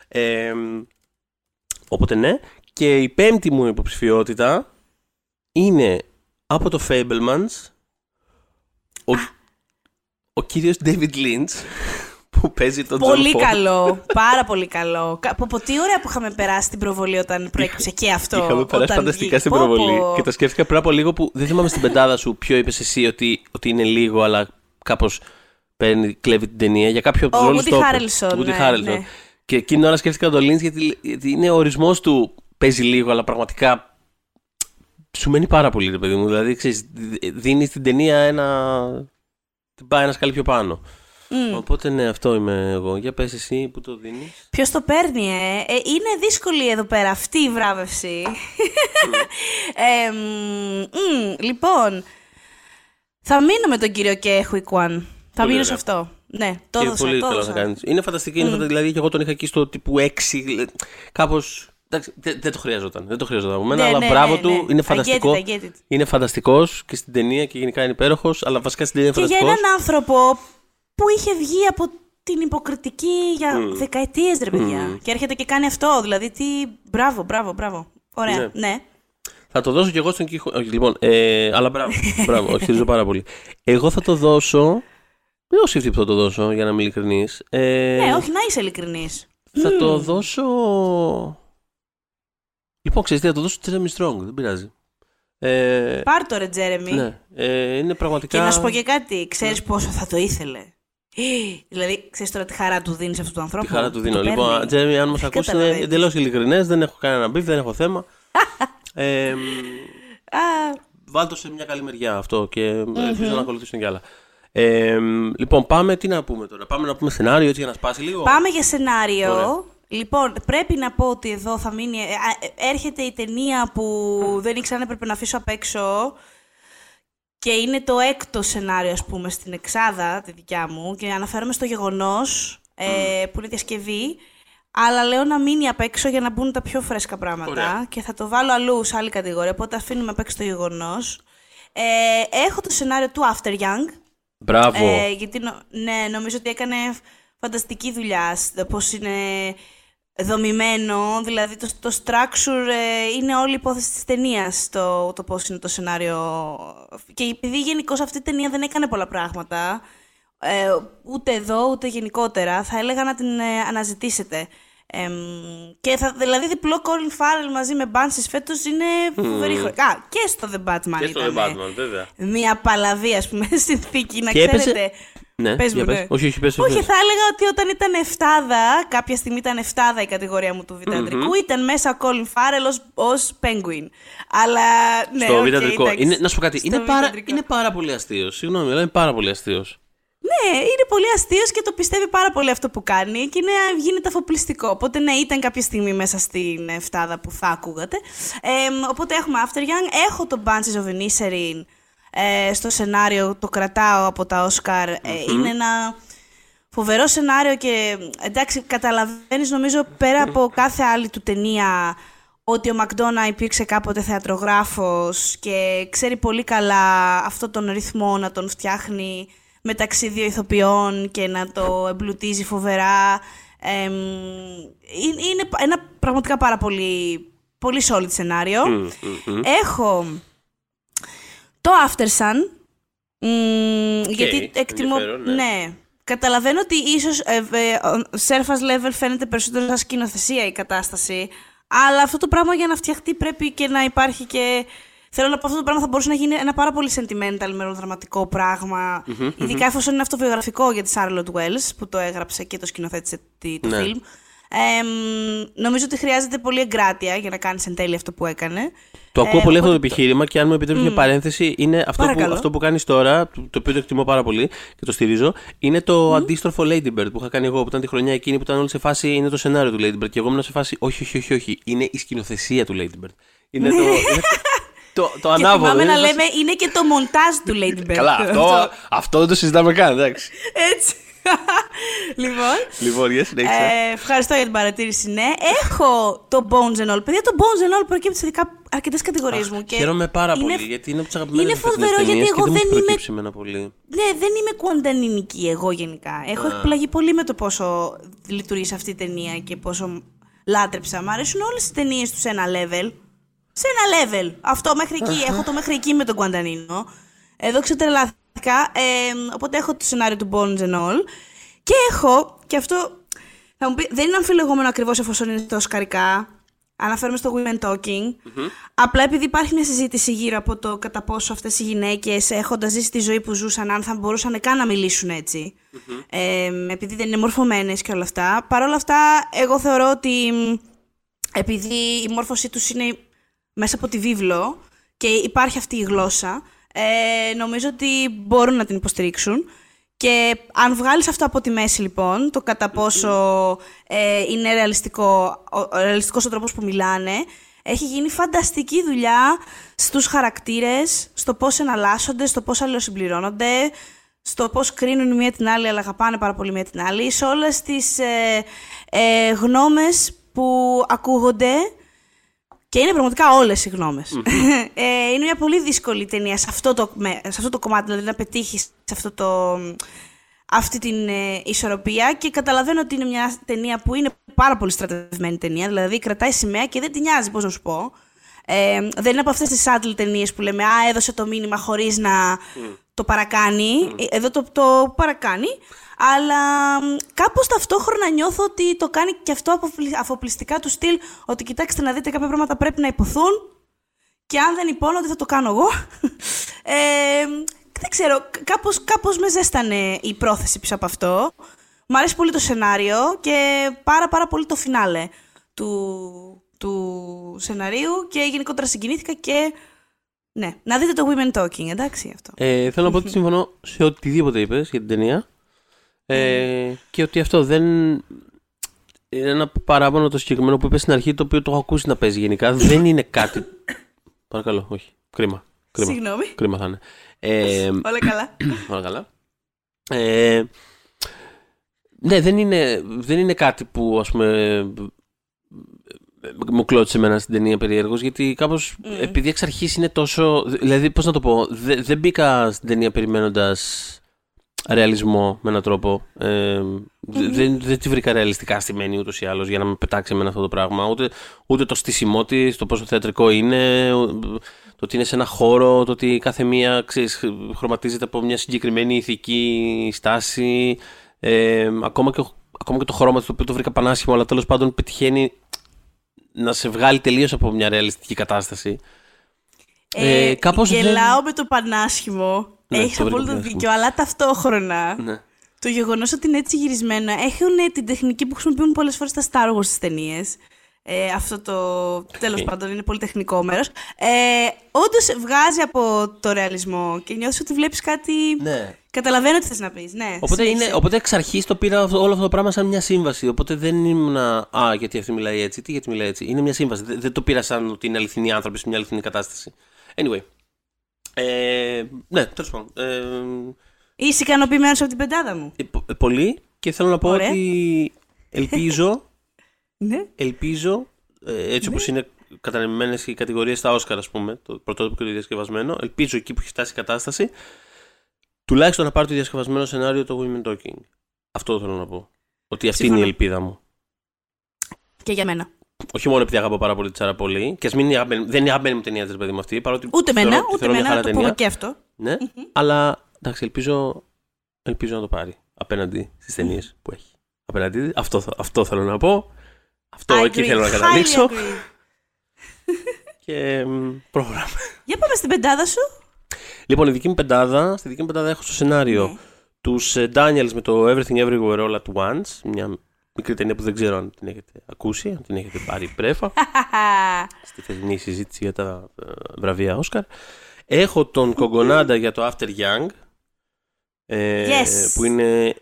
Ε, οπότε ναι. Και η πέμπτη μου υποψηφιότητα είναι από το Fablemans ο, ο κύριος David Lynch που παίζει τον Πολύ John Ford. καλό. Πάρα πολύ καλό. Κα- Πω, πω, τι ωραία που είχαμε περάσει την προβολή όταν προέκυψε και αυτό. Είχαμε περάσει όταν φανταστικά βγήκε. στην Πω, προβολή. πω. Και το σκέφτηκα πριν από λίγο που δεν θυμάμαι στην πεντάδα σου ποιο είπες εσύ ότι, ότι είναι λίγο, αλλά κάπως κλέβει την ταινία. Για κάποιο από του Ο ρόλου Woody Harrelson, ναι, ναι. Και εκείνη την ώρα σκέφτηκα τον Lynch γιατί, γιατί είναι ο ορισμός του. Παίζει λίγο, αλλά πραγματικά σου μένει πάρα πολύ, ρε παιδί μου. Δηλαδή, ξέρεις, δίνεις στην ταινία ένα. Την πάει ένα σκάλι πιο πάνω. Μμ. Οπότε ναι, αυτό είμαι εγώ. Για πες εσύ που το δίνεις; Ποιος το παίρνει, ε; ε; Είναι δύσκολη εδώ πέρα αυτή η βράβευση. Ε, μ, μ, λοιπόν, θα μείνω με τον κύριο Κέχουικουαν. Θα Πολύ μείνω σε ωραία. αυτό. Ναι, το Και έδωσα. πολύ το καλά έδωσα. θα κάνεις. Είναι φανταστική, είναι φανταστική. Δηλαδή και εγώ τον είχα εκεί στο τύπου 6. Κάπως. Δεν, δεν το χρειαζόταν. Δεν το χρειαζόταν από μένα, Ναι, αλλά ναι, μπράβο ναι, του. ναι. Είναι I get φανταστικό. it, I get it. Είναι φανταστικός και στην ταινία και γενικά είναι υπέροχος, αλλά βασικά στην ταινία Και είναι για φανταστικός. έναν άνθρωπο που είχε βγει από την υποκριτική για Μμ. δεκαετίες ρε παιδιά. Μμ. Και έρχεται και κάνει αυτό. Δηλαδή, τι. Μπράβο, μπράβο, μπράβο. Ωραία. Ναι. Ναι. Θα το δώσω κι εγώ στον Κίχο. Όχι, λοιπόν, ε, αλλά μπράβο. μπράβο, όχι, χαιρίζω πάρα πολύ. Εγώ θα το δώσω. Δεν έχω σκεφτεί που θα το δώσω, για να είμαι ειλικρινής. Ε, Ναι, όχι, να είσαι ειλικρινής. Θα το δώσω. Λοιπόν, ξέρεις τι, θα το δώσω στο Jeremy Strong, δεν πειράζει. Ε, Πάρ το ρε, Τζέρεμι. ναι, ε, είναι πραγματικά. Και να σου πω και κάτι. Ξέρεις πόσο θα το ήθελε. Δηλαδή, ξέρεις τώρα τη χαρά του δίνεις σε αυτόν τον ανθρώπου; Τη χαρά του Το δίνω. παίρνει. Λοιπόν, Τζέρεμι, αν μας ακούσει, είναι Καταλαβαίνεις. εντελώς ειλικρινές, δεν έχω κανένα beef, δεν έχω θέμα. ε, Α, βάλτο σε μια καλή μεριά αυτό και ελπίζω να ακολουθήσουν κι άλλα. Ε, λοιπόν, πάμε, τι να πούμε τώρα. Πάμε να πούμε σενάριο έτσι για να σπάσει λίγο. Πάμε για σενάριο. Ωραία. Λοιπόν, πρέπει να πω ότι εδώ θα μείνει. ε, α, ε, Έρχεται η ταινία που δεν ήξερα αν έπρεπε να αφήσω απ' έξω. Και είναι το έκτο σενάριο, ας πούμε, στην Εξάδα, τη δικιά μου. Και αναφέρομαι στο Γεγονός, ε, που είναι διασκευή. Αλλά λέω να μείνει απ' έξω για να μπουν τα πιο φρέσκα πράγματα. Ωραία. Και θα το βάλω αλλού σε άλλη κατηγορία. Οπότε αφήνουμε απ' έξω το γεγονός. Ε, έχω το σενάριο του After Young. Μπράβο. Ε, γιατί νο- ναι, νομίζω ότι έκανε φανταστική δουλειά. στο Πώς είναι δομημένο, δηλαδή το, το structure ε, είναι όλη η υπόθεση της ταινίας το, το πώς είναι το σενάριο. Και επειδή γενικώ αυτή η ταινία δεν έκανε πολλά πράγματα, ε, ούτε εδώ ούτε γενικότερα, θα έλεγα να την ε, αναζητήσετε. Εμ, και θα, δηλαδή διπλό Colin Farrell μαζί με Banshees φέτος είναι φοβερή χρονιά. Α, και στο The Batman και στο ήταν. The Batman, βέβαια. Μια παλαβή, ας πούμε, συνθήκη, να Και έπαιζε- ξέρετε. Ναι, Πες για μου, πες. ναι. Όχι, όχι, πες, Όχι, πες. θα έλεγα ότι όταν ήταν εφτάδα, κάποια στιγμή ήταν εφτάδα η κατηγορία μου του βήτα αντρικού ήταν μέσα ο Colin Farrell ως, ως Penguin. Αλλά, ναι, στο οκ, βιταντρικό. εντάξει. είναι, να σου πω κάτι, Στο είναι πάρα, βήτα αντρικό. είναι πάρα πολύ αστείος. Συγγνώμη, αλλά είναι πάρα πολύ αστείος. Ναι, είναι πολύ αστείος και το πιστεύει πάρα πολύ αυτό που κάνει και είναι, γίνεται αφοπλιστικό. Οπότε, ναι, ήταν κάποια στιγμή μέσα στην εφτάδα που θα ακούγατε. Ε, οπότε έχουμε After Young. Έχω το Banshees of Inisherin ε, στο σενάριο, το κρατάω από τα Oscar. Ε, είναι ένα φοβερό σενάριο και εντάξει, καταλαβαίνεις νομίζω πέρα από κάθε άλλη του ταινία ότι ο Μακδόνα υπήρξε κάποτε θεατρογράφος και ξέρει πολύ καλά αυτό τον ρυθμό να τον φτιάχνει μεταξύ δύο ηθοποιών και να το εμπλουτίζει φοβερά. Εμ, είναι είναι ένα πραγματικά πάρα πολύ, πολύ solid σενάριο. Έχω το After Sun, μ, γιατί εκτιμώ... ενδιαφέρον, ναι. Καταλαβαίνω ότι ίσως ε, ε, surface level φαίνεται περισσότερο σαν σκηνοθεσία η κατάσταση, αλλά αυτό το πράγμα για να φτιαχτεί πρέπει και να υπάρχει και... Θέλω να πω αυτό το πράγμα θα μπορούσε να γίνει ένα πάρα πολύ sentimental μελοδραματικό πράγμα, ειδικά εφόσον είναι αυτοβιογραφικό για τη Charlotte Wells που το έγραψε και το σκηνοθέτησε τη- το Ναι. φιλμ. Ε, μ, νομίζω ότι χρειάζεται πολύ εγκράτεια για να κάνεις εν τέλει αυτό που έκανε. Το ακούω Ε, πολύ αυτό το οπότε επιχείρημα και αν μου επιτρέψει μια παρένθεση, είναι αυτό που, Παρακαλώ. αυτό που κάνεις τώρα, το το οποίο το εκτιμώ πάρα πολύ και το στηρίζω, είναι το αντίστροφο Ladybird που είχα κάνει εγώ, που ήταν τη χρονιά εκείνη που ήταν όλοι σε φάση, είναι το σενάριο του Ladybird. Και εγώ ήμουν σε φάση, όχι, όχι, όχι, όχι, είναι η σκηνοθεσία του Ladybird. Είναι το, είναι το, το Και ανάποδο. θυμάμαι είναι να σε φάση- λέμε είναι και το μοντάζ του Lady Bird. Καλά, αυτό, αυτό δεν το συζητάμε καν, εντάξει. Έτσι. λοιπόν. λοιπόν, για συνέχισε. Ε, ευχαριστώ για την παρατήρηση. Ναι, έχω το Bones and All. Παιδιά, το Bones and All προκύπτει σε αρκετές κατηγορίες μου. Και Χαίρομαι πάρα είναι- πολύ γιατί είναι από τις αγαπημένες είναι μου φετινές φοβερό, γιατί ταινίες και εγώ δεν μου έχει δεν είμαι- προκύψει εμένα πολύ. Ναι, δεν είμαι κουαντανινική εγώ γενικά. Έχω εκπλαγεί πολύ με το πόσο λειτουργεί σε αυτή η ταινία και πόσο λάτρεψα. Μ' αρέσουν όλες τι ταινίες τους σε ένα level. Σε ένα level. Αυτό μέχρι εκεί. Έχω το μέχρι εκεί με τον Κουαντανίνο. Εδώ ξετρελάθηκα. Ε, οπότε έχω το σενάριο του Bones and All. Και έχω, και αυτό θα μου πει, δεν είναι αμφιλεγόμενο ακριβώς εφόσον είναι τόσο καρικά. Αναφέρομαι στο Women Talking. Απλά επειδή υπάρχει μια συζήτηση γύρω από το κατά πόσο αυτές οι γυναίκες έχοντας ζήσει τη ζωή που ζούσαν, αν θα μπορούσαν καν να μιλήσουν Ε, επειδή δεν είναι μορφωμένες και όλα αυτά. Παρ' όλα αυτά, εγώ θεωρώ ότι επειδή η μόρφωσή τους είναι μέσα από τη βίβλο και υπάρχει αυτή η γλώσσα, ε, νομίζω ότι μπορούν να την υποστηρίξουν. Και αν βγάλεις αυτό από τη μέση λοιπόν, το κατά πόσο ε, είναι ρεαλιστικό, ο, ρεαλιστικός ο τρόπος που μιλάνε, έχει γίνει φανταστική δουλειά στους χαρακτήρες, στο πώς εναλλάσσονται, στο πώς αλληλοσυμπληρώνονται, στο πώς κρίνουν μία την άλλη αλλά αγαπάνε πάρα πολύ μία την άλλη, σε όλες τις ε, ε, γνώμες που ακούγονται και είναι πραγματικά όλες οι γνώμες. ε, είναι μια πολύ δύσκολη ταινία σε αυτό το, σε αυτό το κομμάτι, δηλαδή να πετύχεις σε αυτό το, αυτή την ε, ισορροπία. Και καταλαβαίνω ότι είναι μια ταινία που είναι πάρα πολύ στρατευμένη ταινία. Δηλαδή κρατάει σημαία και δεν την νοιάζει, πώς να σου πω. Ε, δεν είναι από αυτές τις άντλ ταινίες που λέμε Α, έδωσε το μήνυμα χωρίς να το παρακάνει. Ε, εδώ το, το παρακάνει. Αλλά κάπως ταυτόχρονα νιώθω ότι το κάνει και αυτό αφοπλιστικά του στυλ ότι κοιτάξτε να δείτε κάποια πράγματα πρέπει να υποθούν και αν δεν υπόνονται θα το κάνω εγώ. Ε, δεν ξέρω, κάπως, κάπως με ζέστανε η πρόθεση πίσω από αυτό. Μ' αρέσει πολύ το σενάριο και πάρα πάρα πολύ το φινάλε του, του σεναρίου και γενικότερα συγκινήθηκα και ναι, να δείτε το Women Talking, εντάξει αυτό. Ε, θέλω να πω ότι συμφωνώ σε οτιδήποτε είπες για την ταινία. Ε, και ότι αυτό δεν. Είναι ένα παράπονο το συγκεκριμένο που είπες στην αρχή, το οποίο το έχω ακούσει να παίζει γενικά. δεν είναι κάτι. Παρακαλώ, όχι. Κρίμα. Κρίμα. Συγγνώμη. Κρίμα θα είναι. Ε, όλα καλά. όλα καλά. Ε, ναι, δεν είναι, δεν είναι κάτι που ας πούμε μου κλώτησε εμένα στην ταινία περίεργος, γιατί κάπως επειδή εξ αρχής είναι τόσο. Δηλαδή, πώς να το πω, δεν μπήκα στην ταινία περιμένοντας ρεαλισμό με έναν τρόπο. Ε, δεν, δεν τη βρήκα ρεαλιστικά στημένη ούτως ή άλλως για να με πετάξει εμένα αυτό το πράγμα. Ούτε, ούτε το στήσιμό της, το πόσο θεατρικό είναι, το ότι είναι σε ένα χώρο, το ότι κάθε μία ξέρεις, χρωματίζεται από μια συγκεκριμένη ηθική στάση. Ε, ακόμα, και, ακόμα και το χρώμα το οποίο το βρήκα πανάσχημο, αλλά τέλος πάντων πετυχαίνει να σε βγάλει τελείως από μια ρεαλιστική κατάσταση. Ε, ε, κάπως γελάω δεν... με το πανάσχημο ναι, Έχεις απόλυτο δίκιο, αλλά ταυτόχρονα ναι. το γεγονός ότι είναι έτσι γυρισμένο έχουν την τεχνική που χρησιμοποιούν πολλές φορές στα Star Wars στις ταινίες. Ε, αυτό το τέλος πάντων είναι πολύ τεχνικό μέρος. Ε, Όντως βγάζει από το ρεαλισμό και νιώθεις ότι βλέπεις κάτι. Ναι. Καταλαβαίνω τι θες να πεις. Ναι, οπότε, είναι, οπότε εξ αρχής το πήρα όλο αυτό το πράγμα σαν μια σύμβαση. Οπότε δεν ήμουν. Α, γιατί αυτή μιλάει έτσι, τι γιατί μιλάει έτσι. Είναι μια σύμβαση. Δεν, δεν το πήρα σαν ότι είναι αληθινοί άνθρωποι σε μια αληθινή κατάσταση. Anyway. Ε, ναι, τέλος πάντων. Ε, Είσαι ικανοποιημένος από την πεντάδα μου; Ε, ε, πολύ και θέλω να πω ότι ελπίζω. ναι. Ελπίζω, ε, έτσι ναι. όπω είναι κατανεμημένε οι κατηγορίες στα Όσκαρ, ας πούμε, το πρωτότυπο και το διασκευασμένο, ελπίζω εκεί που έχει φτάσει η κατάσταση, τουλάχιστον να πάρει το διασκευασμένο σενάριο το Women Talking. Αυτό θέλω να πω. Ότι αυτή είναι η ελπίδα μου. Και για μένα. Όχι μόνο επειδή αγαπώ πάρα πολύ τη Τσάρα πολύ, και ας μην είναι αγαπημένη, δεν είναι αγαπημένη μου ταινία της παιδί μου αυτή. Παρότι ούτε μένα, ούτε μένα, να το πούμε και αυτό. Ναι, αλλά εντάξει, ελπίζω, ελπίζω να το πάρει απέναντι στις ταινίες που έχει. Απέναντι, αυτό, αυτό θέλω να πω. Αυτό I εκεί θέλω να καταλήξω. και πρόγραμμα. Για πάμε στην πεντάδα σου. Λοιπόν, η δική μου πεντάδα, στη δική μου πεντάδα έχω στο σενάριο ναι. τους Daniels με το Everything Everywhere All at Once. Μια μικρή ταινία που δεν ξέρω αν την έχετε ακούσει, αν την έχετε πάρει πρέφα. στη θεσμική συζήτηση για τα ε, βραβεία Όσκαρ. Έχω τον Κογκονάντα για το After Young. Ε, yes. Που είναι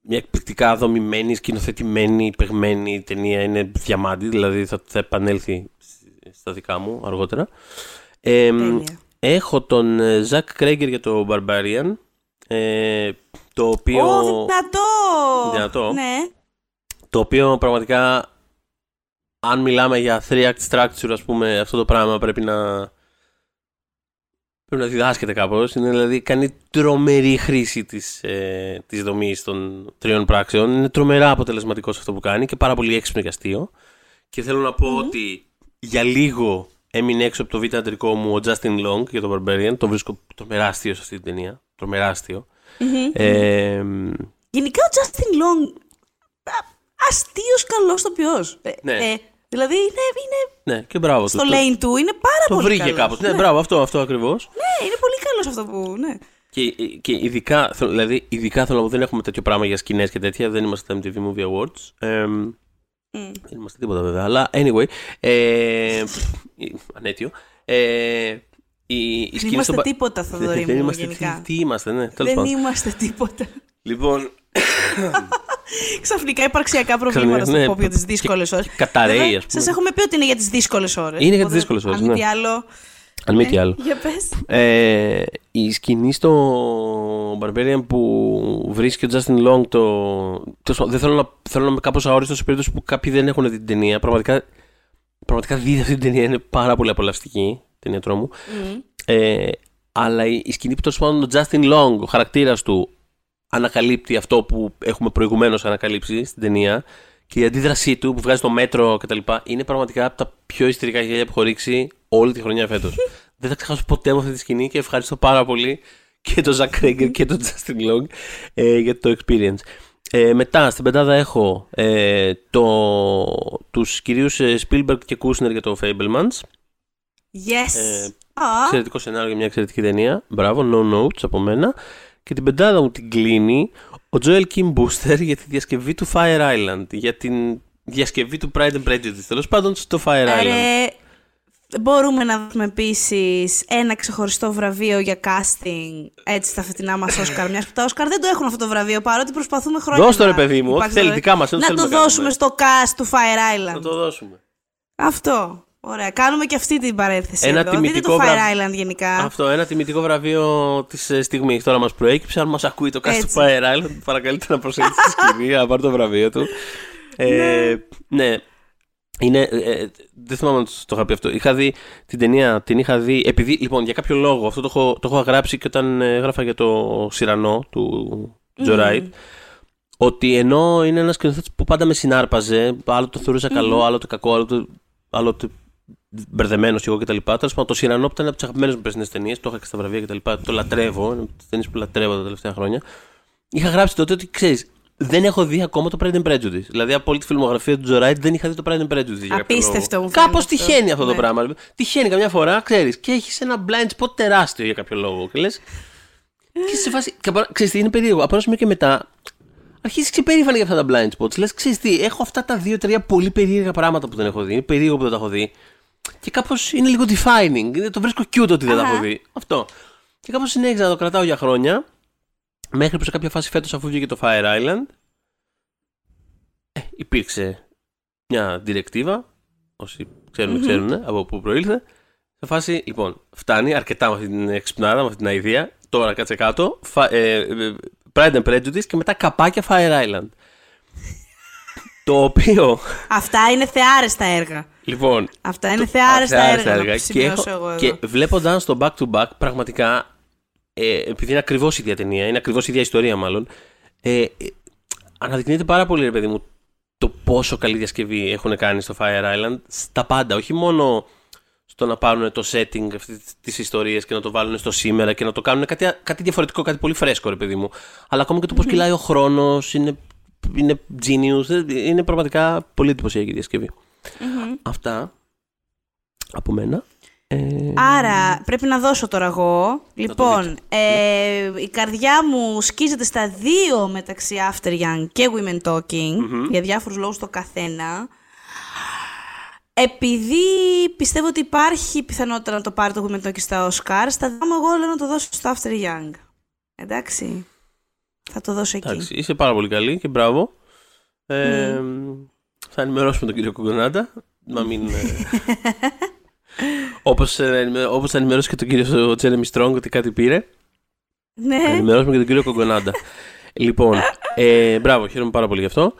μια εκπληκτικά δομημένη, σκηνοθετημένη, παιγμένη ταινία. Είναι διαμάντη, δηλαδή θα, θα επανέλθει στα δικά μου αργότερα. Ε, έχω τον Ζακ Κρέγκερ για το Barbarian. Ε, το οποίο. Oh, δυνατό! Δυνατό. Ναι. Το οποίο πραγματικά, αν μιλάμε για 3 act structure, ας πούμε, αυτό το πράγμα πρέπει να, πρέπει να διδάσκεται κάπως. Είναι δηλαδή, κάνει τρομερή χρήση της, ε, της δομής των τριών πράξεων. Είναι τρομερά αποτελεσματικό σε αυτό που κάνει και πάρα πολύ έξυπνο και αστείο. Και θέλω να πω ότι για λίγο έμεινε έξω από το β' αντρικό μου ο Justin Long για το Barbarian. Το βρίσκω τρομερά αστείο σε αυτή την ταινία. τρομερά αστείο. Ε, Γενικά ο Justin Long. Αστείος καλός τοπιό. Ναι. Ε, δηλαδή είναι, είναι ναι, και μπράβο στο του. Το- lane του, είναι πάρα Το πολύ βρήκε καλός. κάπως. Ναι, Ναι, μπράβο, αυτό, αυτό ακριβώς. ναι, είναι πολύ καλός αυτό που. Ναι. Και, και ειδικά, θέλω- δηλαδή, ειδικά θέλω να πω, δεν έχουμε τέτοιο πράγμα για σκηνές και τέτοια. Δεν είμαστε στα MTV Movie Awards. Ε, Μμ. δεν είμαστε τίποτα βέβαια. Αλλά anyway. Ε, ανέτειο. Ε, η, η Δεν σκηνή είμαστε στο πα- τίποτα, Θοδωρή δεν μου, είμαστε, γενικά. τι, τι είμαστε, ναι. Τέλος Δεν πάντων. είμαστε τίποτα. Λοιπόν, Ξαφνικά υπαρξιακά προβλήματα Ξαφνικά, στο ναι, pop για τις και- δύσκολε ώρες. και καταραίει, ας πούμε. Σας έχουμε πει ότι είναι για τις δύσκολες ώρες. Είναι για τις δύσκολες ώρες, Αν μη ναι. τι άλλο. αν μη τι άλλο. Για πες. Ε, η σκηνή στο Barbarian που βρίσκει ο Justin Long το. τέλος πάντων, Δεν θέλω να, θέλω να είμαι κάπως αόριστος σε περίπτωση που κάποιοι δεν έχουν δει την ταινία. Πραγματικά, πραγματικά δείτε αυτή την ταινία, είναι πάρα πολύ απολαυστική. η Ταινία τρόμου. Μμ. Ε, αλλά η, η σκηνή που τέλος πάντων ο Justin Long, ο χαρακτήρας του, ανακαλύπτει αυτό που έχουμε προηγουμένως ανακαλύψει στην ταινία και η αντίδρασή του που βγάζει το μέτρο κτλ. είναι πραγματικά από τα πιο ιστορικά γέλια που έχω ρίξει όλη τη χρονιά φέτος. Δεν θα ξεχάσω ποτέ με αυτή τη σκηνή και ευχαριστώ πάρα πολύ και τον Ζακ Κρέγκερ και τον Justin Long ε, για το experience. Ε, μετά στην πεντάδα έχω ε, το, τους κυρίους ε, Spielberg και Kustner για το Fablemans. Yes. Ε, Α, Εξαιρετικό σενάριο για μια εξαιρετική ταινία. Μπράβο, no notes από μένα. Και την πεντάδα μου την κλείνει ο Joel Kim Booster για τη διασκευή του Fire Island. Για την διασκευή του Pride and Prejudice. Τέλος πάντων στο Fire Island. Ρε, μπορούμε να δώσουμε επίσης ένα ξεχωριστό βραβείο για casting έτσι στα φετινά μας Όσκαρ. Μιας που τα Όσκαρ δεν το έχουν αυτό το βραβείο παρότι προσπαθούμε χρόνια. Δώσ' το, να ρε παιδί μου, ό,τι υπάρξει θέλει, το- δικά μας, ό,τι Να θέλουμε το να δώσουμε κάνουμε. στο cast του Fire Island. Να το δώσουμε. Αυτό. Ωραία. Κάνουμε και αυτή την παρένθεση. Ένα εδώ. Δείτε τιμητικό το Fire βραβ- Island γενικά. Αυτό, ένα τιμητικό βραβείο της στιγμής τώρα μας προέκυψε. Αν μας ακούει το cast του Έτσι. Fire Island, παρακαλείτε να προσέλθει στη σκηνή, να πάρει το βραβείο του. Ε, ναι. Είναι, ε, ε, δεν θυμάμαι αν το είχα πει αυτό. Είχα δει την ταινία, την είχα δει. Επειδή, λοιπόν, για κάποιο λόγο, αυτό το έχω, το έχω γράψει και όταν ε, έγραφα για το Σιρανό του Τζο Ράιτ, ότι ενώ είναι ένας σκηνοθέτης που πάντα με συνάρπαζε, άλλο το θεωρούσα καλό, άλλο το κακό, άλλο το, άλλο το μπερδεμένος κι εγώ κτλ. Τέλος πάντων, το Σιρανό που ήταν από τις αγαπημένες μου περσινές ταινίες, το είχα και στα βραβεία κτλ. Το λατρεύω, είναι από τις ταινίες που λατρεύω τα τελευταία χρόνια. Είχα γράψει τότε ότι ξέρεις, δεν έχω δει ακόμα το Pride and Prejudice. Δηλαδή από όλη τη φιλμογραφία του Τζοράιτ δεν είχα δει το Pride and Prejudice. για κάποιο Απίστευτο λόγο. μου φαίνεται Κάπως αυτό. τυχαίνει αυτό το Ναι. πράγμα. Τυχαίνει καμιά φορά, ξέρεις, και έχεις ένα blind spot τεράστιο για κάποιο λόγο. Και λες. Και σε φάση. Και απο- ξέρεις τι είναι περίεργο. Από ένα σημείο και μετά αρχίζεις και περήφανη για αυτά τα blind spots. Λες, ξέρεις τι, έχω αυτά τα δύο-τρία πολύ περίεργα πράγματα που δεν έχω δει. Είναι περίεργο που δεν τα έχω δει. Και κάπως είναι λίγο defining. Είναι- Το βρίσκω cute ότι δεν τα Αχα. έχω δει. Αυτό. Και κάπως συνέχιζα να το κρατάω για χρόνια. Μέχρι που σε κάποια φάση φέτος, αφού βγήκε το Fire Island, ε, υπήρξε μια διρεκτίβα. Όσοι ξέρουν, ξέρουν από πού προήλθε. Σε φάση, λοιπόν, φτάνει αρκετά με αυτή την εξυπνάδα, με αυτή την αηδία. Τώρα κάτσε κάτω. Φα, ε, ε, Pride and Prejudice και μετά καπάκια Fire Island. το οποίο, Αυτά είναι θεάρεστα έργα. Λοιπόν. Αυτά είναι θεάρεστα Θεάρεστα έργα. Να Και, σημειώσω έχω- εγώ εδώ. και βλέποντας το back to back, πραγματικά. Ε, επειδή είναι ακριβώς η ίδια ταινία, είναι ακριβώς η ίδια ιστορία μάλλον. Ε, ε, αναδεικνύεται πάρα πολύ, ρε παιδί μου, το πόσο καλή διασκευή έχουν κάνει στο Fire Island στα πάντα. Όχι μόνο στο να πάρουν το setting αυτής της ιστορίας και να το βάλουν στο σήμερα και να το κάνουν κάτι, κάτι διαφορετικό, κάτι πολύ φρέσκο, ρε παιδί μου. Αλλά ακόμα και το πώς κυλάει ο χρόνος είναι, είναι genius. ε, Είναι πραγματικά πολύ εντυπωσιακή διασκευή. Αυτά από μένα. Ε, Άρα πρέπει να δώσω τώρα εγώ. Λοιπόν, ε, η καρδιά μου σκίζεται στα δύο μεταξύ After Young και Women Talking, για διάφορους λόγους το καθένα. Επειδή πιστεύω ότι υπάρχει πιθανότητα να το πάρει το Women Talking στα Oscar, θα δάμε εγώ λέω να το δώσω στο After Young. Εντάξει. Θα το δώσω εκεί. εντάξει, είσαι πάρα πολύ καλή και μπράβο. Ε, Θα ενημερώσουμε τον κύριο Κουγκονάντα. Να μην. ε, όπως, ε, ενημε- όπως θα ενημερώσει και τον κύριο Τζέρεμι Στρόγκ ότι κάτι πήρε. Θα Ναι. ενημερώσουμε και τον κύριο Κογκονάντα. λοιπόν, ε, μπράβο, χαίρομαι πάρα πολύ γι' αυτό.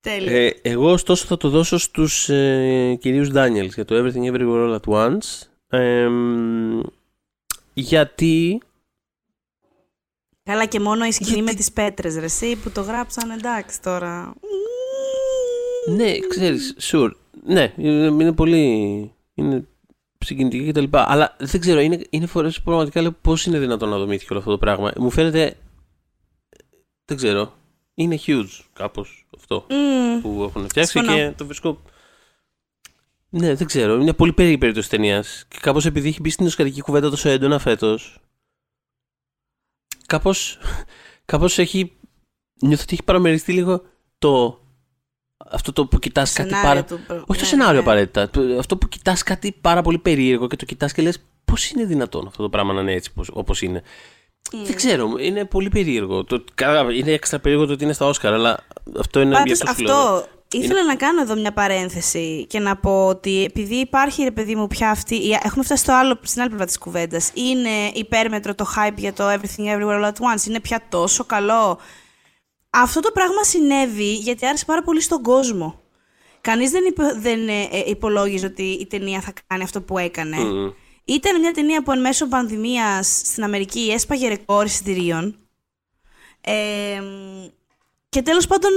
Τέλεια. Ε, εγώ ωστόσο θα το δώσω στους ε, κυρίους Daniels για το Everything Everywhere All At Once. Ε, μ, γιατί Καλά και μόνο η σκηνή γιατί- με τις πέτρες, ρε εσύ, που το γράψαν εντάξει τώρα. Ναι, ξέρεις, sure. Ναι, είναι είναι πολύ... Είναι συγκινητική κτλ. Αλλά δεν ξέρω, είναι, είναι φορές που πραγματικά λέω πώς είναι δυνατόν να δομήθηκε όλο αυτό το πράγμα. Μου φαίνεται. Δεν ξέρω. Είναι huge κάπως αυτό Μμμ. που έχουν φτιάξει Συμφωνώ. και το βρίσκω. Ναι, δεν ξέρω. Είναι πολύ περίεργη περίπτωση ταινίας. Και κάπως επειδή έχει μπει στην οσκαρική κουβέντα τόσο έντονα φέτος. Κάπως. Κάπως έχει. Νιώθω ότι έχει παραμεριστεί λίγο το. Αυτό το που κοιτάς κάτι Σενάριο πάρα. του προ- Όχι το ναι, σενάριο ναι. απαραίτητα. Το- Αυτό που κοιτάς κάτι πάρα πολύ περίεργο και το κοιτάς και λες πώς είναι δυνατόν αυτό το πράγμα να είναι έτσι όπως είναι. Δεν ξέρω, είναι πολύ περίεργο. Το, καλά, είναι έξτρα περίεργο το ότι είναι στα Όσκαρ, αλλά αυτό είναι Πάντως για αυτό. σου λέω. αυτό ήθελα να κάνω εδώ μια παρένθεση και να πω ότι επειδή υπάρχει ρε παιδί μου πια αυτή, η- έχουμε φτάσει στο άλλο, στην άλλη πλευρά της κουβέντας, είναι υπέρμετρο το hype για το Everything Everywhere All At Once, είναι πια τόσο καλό. Αυτό το πράγμα συνέβη γιατί άρεσε πάρα πολύ στον κόσμο. Κανείς δεν, υπο- δεν ε, ε, υπολόγιζε ότι η ταινία θα κάνει αυτό που έκανε. Μμμ. Ήταν μια ταινία που εν μέσω πανδημίας στην Αμερική έσπαγε ρεκόρ εισιτηρίων. Ε, και τέλος πάντων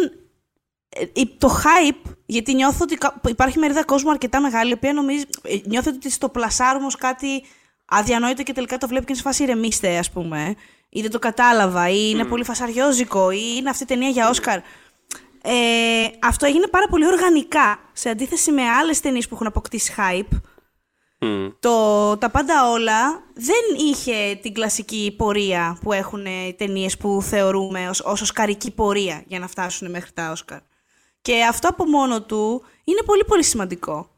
ε, η- το hype, γιατί νιώθω ότι κα- υπάρχει μερίδα κόσμου αρκετά μεγάλη, η οποία νομίζει, ε, νιώθω ότι στο πλασάρουμε ως κάτι αδιανόητο και τελικά το βλέπει και είναι σε φάση ηρεμήστε, ας πούμε. Ή δεν το κατάλαβα, ή είναι πολύ φασαριόζικο, ή είναι αυτή η ταινία για Όσκαρ. Ε, αυτό έγινε πάρα πολύ οργανικά, σε αντίθεση με άλλες ταινίες που έχουν αποκτήσει hype. Μμ. Το «Τα πάντα όλα» δεν είχε την κλασική πορεία που έχουν οι ταινίες που θεωρούμε ως, ως οσκαρική πορεία για να φτάσουν μέχρι τα Όσκαρ. Και αυτό από μόνο του είναι πολύ πολύ σημαντικό.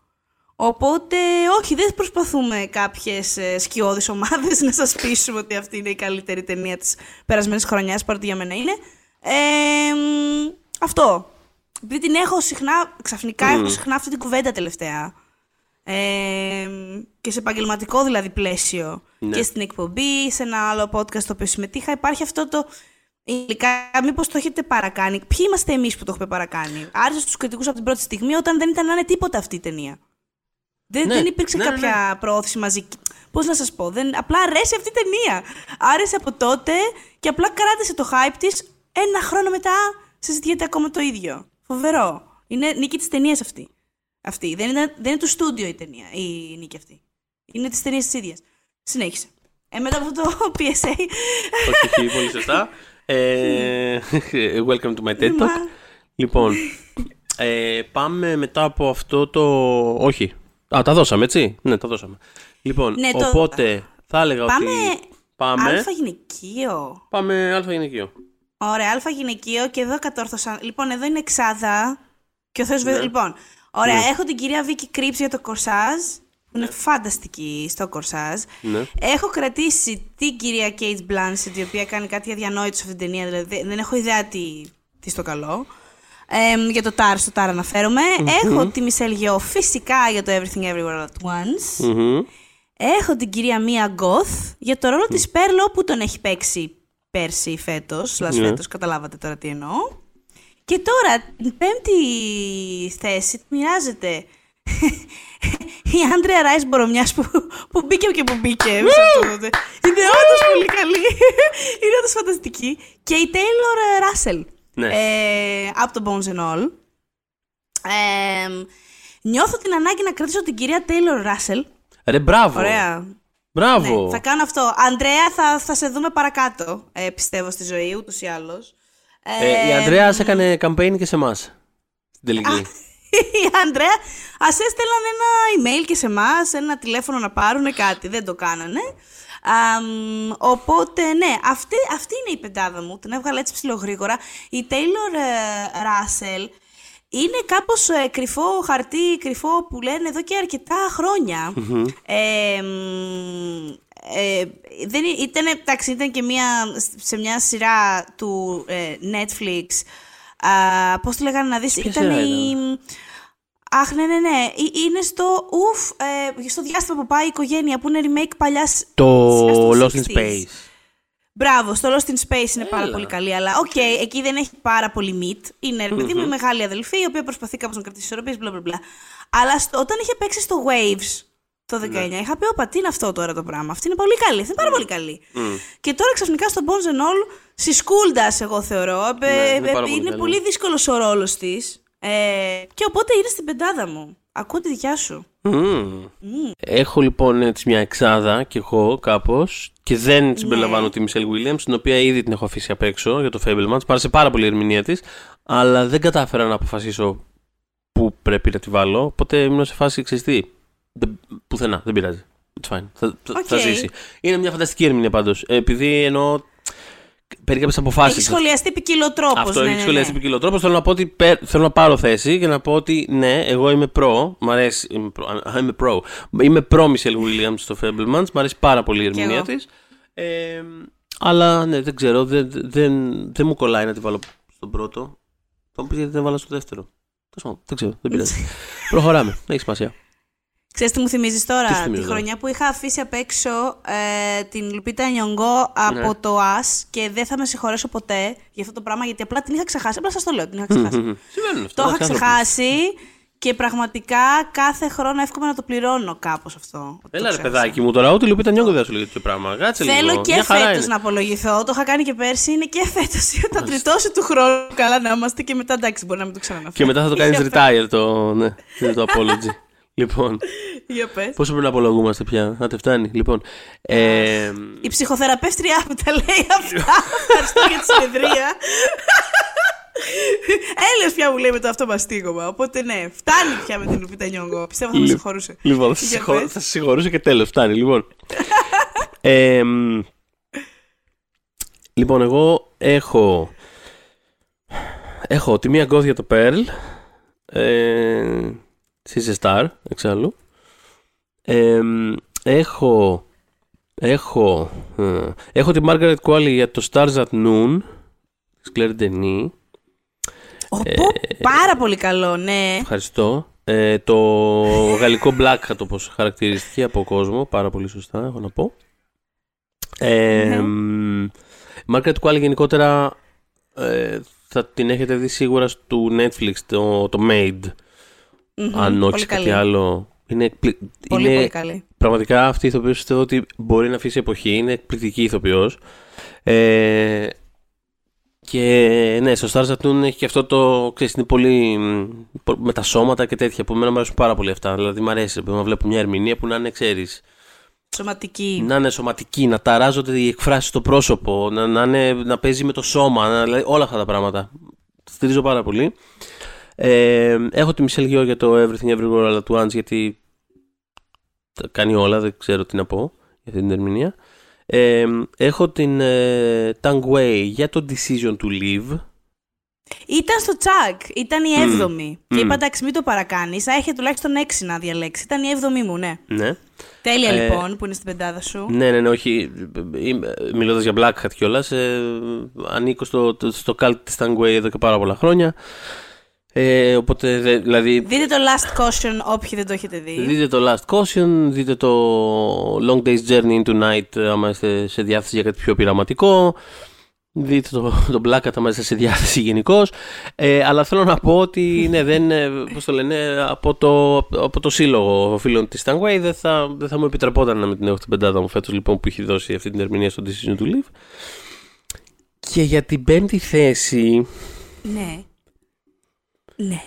Οπότε, όχι, δεν προσπαθούμε κάποιες ε, σκιώδεις ομάδες να σας πείσουμε ότι αυτή είναι η καλύτερη ταινία της περασμένης χρονιάς, παρότι για μένα είναι. Ε, μ, αυτό. Επειδή την έχω συχνά, ξαφνικά έχω συχνά αυτή την κουβέντα τελευταία. Ε, και σε επαγγελματικό δηλαδή πλαίσιο Ναι. και στην εκπομπή, σε ένα άλλο podcast το οποίο συμμετείχα, υπάρχει αυτό το. Υλικά, μήπως το έχετε παρακάνει. Ποιοι είμαστε εμείς που το έχουμε παρακάνει; Άρεσε στους κριτικούς από την πρώτη στιγμή όταν δεν ήταν να είναι τίποτα αυτή η ταινία. Δεν, Ναι, δεν υπήρξε ναι, ναι, κάποια προώθηση μαζική. Πώς να σας πω, δεν, απλά αρέσει αυτή η ταινία. Άρεσε από τότε και απλά κράτησε το hype της ένα χρόνο μετά συζητιέται ακόμα το ίδιο. Φοβερό. Είναι νίκη της ταινίας αυτή. αυτή. Δεν, είναι, δεν είναι του στούντιο η ταινία, η νίκη αυτή. Είναι της ταινίας της ίδιας. Συνέχισε. Ε, μετά από αυτό το PSA. Όχι, όχι, πολύ σωστά. Ε, welcome to my TED Talk. Μα- Λοιπόν, ε, πάμε μετά από αυτό το... Όχι. Α, τα δώσαμε, έτσι; Ναι, τα δώσαμε. Λοιπόν, Ναι, το- οπότε θα έλεγα Πάμε ότι... Πάμε. Αλφα γυναικείο. Πάμε αλφα γυναικείο. Ωραία, αλφα γυναικείο και εδώ κατόρθωσα. Λοιπόν, εδώ είναι εξάδα. Και ο Θεός Ναι. βέβαια. Λοιπόν, ωραία, Ναι. έχω την κυρία Βίκη Κρύψη για το κορσάζ. Που είναι φανταστική στο κορσάζ. Ναι. Έχω κρατήσει την κυρία Κέιτς Blanchett, η οποία κάνει κάτι αδιανόητο σε αυτήν την ταινία. Δηλαδή, δεν έχω ιδέα τι, τι στο καλό. Ε, για το Τάρ, στο Τάρ αναφέρομαι. Έχω τη Μισελ Γεώ φυσικά για το Everything Everywhere At Once. Μμμ. Έχω την κυρία Μία Γκοθ για το ρόλο της Πέρλο που τον έχει παίξει πέρσι ή φέτος, λας Ναι. φέτος, καταλάβατε τώρα τι εννοώ. Και τώρα, την πέμπτη θέση μοιράζεται η Άντρια Ράις Μπορομιάς που, που μπήκε και που μπήκε. σε αυτό το- Είναι όντως πολύ καλή. Είναι όντως φανταστική. Και η Taylor Ράσελ. Ναι. Ε, από το Bones and All. Ε, νιώθω την ανάγκη να κρατήσω την κυρία Taylor Ράσελ. Ρε, μπράβο. Ωραία. Μπράβο. Ναι, θα κάνω αυτό. Αντρέα, θα, θα σε δούμε παρακάτω, ε, πιστεύω, στη ζωή, ούτως ή άλλως. Ε, η Αντρέα έκανε campaign και σε εμάς. Στην τελική. η Αντρέα, ας έστελναν ένα email και σε εμάς, ένα τηλέφωνο να πάρουν κάτι. Δεν το κάνανε. Αμ, οπότε, ναι, αυτή, αυτή είναι η πεντάδα μου. Την έβγαλα έτσι ψηλογρήγορα. Η Taylor ε, Russell είναι κάπως ε, κρυφό χαρτί, κρυφό που λένε εδώ και αρκετά χρόνια. Ε, μ, ε, δεν, ή- ήταν, εντάξει, ήταν και μια, σε μια σειρά του ε, Netflix. Α, πώς το λέγανε να δεις, Ποια ήταν σειρά η... ήταν; Αχ, ναι, ναι, ναι. Ε, Είναι στο ουφ, ε, στο διάστημα που πάει η οικογένεια, που είναι remake παλιάς Το σειράς του Lost in 60s. Space. Μπράβο, στο Lost in Space είναι πάρα Έλα. πολύ καλή, αλλά οκ, εκεί δεν έχει πάρα πολύ meat. Είναι ρε παιδί μου η μεγάλη αδελφή, η οποία προσπαθεί κάπως να κρατήσει ισορροπίες, μπλα μπλα μπλα. Αλλά στο- όταν είχε παίξει στο Waves το 19, είχα πει, Όπα, τι είναι αυτό τώρα το πράγμα; Αυτή είναι πολύ καλή, αυτή είναι πάρα πολύ καλή. Και τώρα ξαφνικά στο Bones and All, she's gold, εγώ θεωρώ. ε, Ναι, ε, είναι πάρα ε, πολύ είναι καλή. πολύ δύσκολος ο ρόλος της. Ε, και οπότε είναι στην πεντάδα μου. Ακούω τη δικιά σου. Έχω λοιπόν έτσι μια εξάδα κι εγώ κάπως και δεν συμπεριλαμβάνω τη Μισελ Williams, την οποία ήδη την έχω αφήσει απ' έξω για το Fableman. Πάρασε πάρα πολύ η ερμηνεία της, αλλά δεν κατάφερα να αποφασίσω πού πρέπει να τη βάλω. Οπότε ήμουν σε φάση ξεστή. Πουθενά, δεν πειράζει. It's fine. Θα, okay. θα ζήσει. Είναι μια φανταστική ερμηνεία πάντως. Επειδή εννοώ παίρνει κάποιε αποφάσεις. Έχει σχολιαστεί ποικιλοτρόπο. Αυτό ναι, έχει ναι, σχολιαστεί ναι. ποικιλοτρόπο. Θέλω να πω ότι θέλω να πάρω θέση και να πω ότι ναι, εγώ είμαι προ. Μ' αρέσει. Είμαι προ. Είμαι προ. Είμαι προ Μισελ Williams στο Fablemans. Μ' αρέσει πάρα πολύ η ερμηνεία της. Ε, αλλά ναι, δεν ξέρω. Δεν, δεν, δεν μου κολλάει να τη βάλω στον πρώτο. Θα μου πεις γιατί δεν βάλω στο δεύτερο. Δεν ξέρω. Δεν πειράζει. Προχωράμε. Δεν έχει σημασία. Ξέρεις τι μου θυμίζεις τώρα, Τι σου θυμίζει τη τώρα; χρονιά που είχα αφήσει απ' έξω ε, την Λουπίτα Νιονγκό από Ναι. το ΑΣ και δεν θα με συγχωρέσω ποτέ για αυτό το πράγμα γιατί απλά την είχα ξεχάσει. Απλά σας το λέω, την είχα ξεχάσει. Συμβαίνουν αυτά. το είχα εντάξει, άνθρωποι. ξεχάσει και πραγματικά κάθε χρόνο εύχομαι να το πληρώνω κάπως αυτό. ότι το Έλα ρε ξέχασα. παιδάκι μου τώρα, ούτε η Λουπίτα Νιόγκο δεν σου λέει τέτοιο πράγμα. Κάτσε Θέλω λίγο. και Μια χαρά φέτος είναι. να απολογηθώ. Το είχα κάνει και πέρσι. Είναι και φέτος. Το τριτώσει του χρόνου. Καλά να είμαστε και μετά εντάξει, μπορεί να μην το ξαναναφέρω. Και μετά θα το κάνεις retire το, ναι, το apology. Λοιπόν, Για πες. πόσο πρέπει να απολογούμαστε πια; Να τε φτάνει. Λοιπόν, ε, Η ψυχοθεραπεύτριά μου τα λέει αυτά. Ευχαριστώ για τη συνεδρία. Έλεος πια μου λέει με το αυτό μαστίγωμα. Οπότε ναι, φτάνει πια με την Λουπίτα Νιόγκο. Πιστεύω θα με Λι- συγχωρούσε. λοιπόν, θα, Για συγχω- πες. θα σε συγχωρούσε και τέλος. Φτάνει. Λοιπόν. ε, μ, λοιπόν, εγώ έχω. Έχω τη μία γκώδια το Pearl. Ε, She's a star, εξάλλου. Ε, μ, έχω. Έχω. ε, έχω τη Margaret Qualley για το Stars at Noon. Της Claire Denis. Ω, πω, πάρα πολύ καλό, ναι. Ευχαριστώ. Ε, το γαλλικό black θα το πω σε χαρακτηριστική από κόσμο. Πάρα πολύ σωστά, έχω να πω. Ε, Ναι. μ, Margaret Qualley γενικότερα ε, θα την έχετε δει σίγουρα στο Netflix, το, το Made. Μμμ, αν όχι πολύ σε κάτι καλή. άλλο. Είναι, εκπλη- Πολύ, είναι πολύ καλή. Πραγματικά αυτή η ηθοποιός πιστεύω ότι μπορεί να αφήσει εποχή. Είναι εκπληκτική ηθοποιός. Ε, και ναι, στο Stars At Noon έχει και αυτό το. Ξέρεις, είναι πολύ. μ, πο- με τα σώματα και τέτοια που εμένα μου αρέσουν πάρα πολύ αυτά. Δηλαδή μου αρέσει να βλέπω μια ερμηνεία που να είναι, ξέρεις, Σωματική. να είναι σωματική, να ταράζονται οι εκφράσεις στο πρόσωπο, να, να, είναι, να παίζει με το σώμα, να, δηλαδή όλα αυτά τα πράγματα. Τα Στηρίζω πάρα πολύ. Ε, έχω τη Μισελ Γεώ για το Everything Everywhere All At Once γιατί τα κάνει όλα, δεν ξέρω τι να πω για αυτή την ερμηνεία. Ε, έχω την ε, Tang Wei για το Decision to Live. Ήταν στο τσακ. Ήταν η έβδομη. Και Μμ. είπα εντάξει, μην το παρακάνεις. Θα έχει τουλάχιστον έξι να διαλέξει. Ήταν η έβδομη μου, ναι. Ναι. Τέλεια Ε, λοιπόν που είναι στην πεντάδα σου. Ναι, ναι, ναι, όχι. Μιλώντας για Black Hat κιόλας, ε, ανήκω στο, στο cult της Tang Wei εδώ και πάρα πολλά χρόνια. Ε, οπότε, δε- δηλαδή, Δείτε το last caution όποιοι δεν το έχετε δει. δείτε το Last Caution, δείτε το Long Day's Journey into Night, άμα είστε σε διάθεση για κάτι πιο πειραματικό. Δείτε το, το Black Hat, άμα είστε σε διάθεση γενικώ. Ε, αλλά θέλω να πω ότι, ναι, δεν, ε, πώς το λένε, από το, από το σύλλογο φίλων της Stanway δεν θα, δεν θα μου επιτρεπόταν να μην την έχω στην πεντάδα μου φέτος, λοιπόν, που έχει δώσει αυτή την ερμηνεία στο Decision to Live. Και για την πέμπτη θέση, Ναι. Ναι.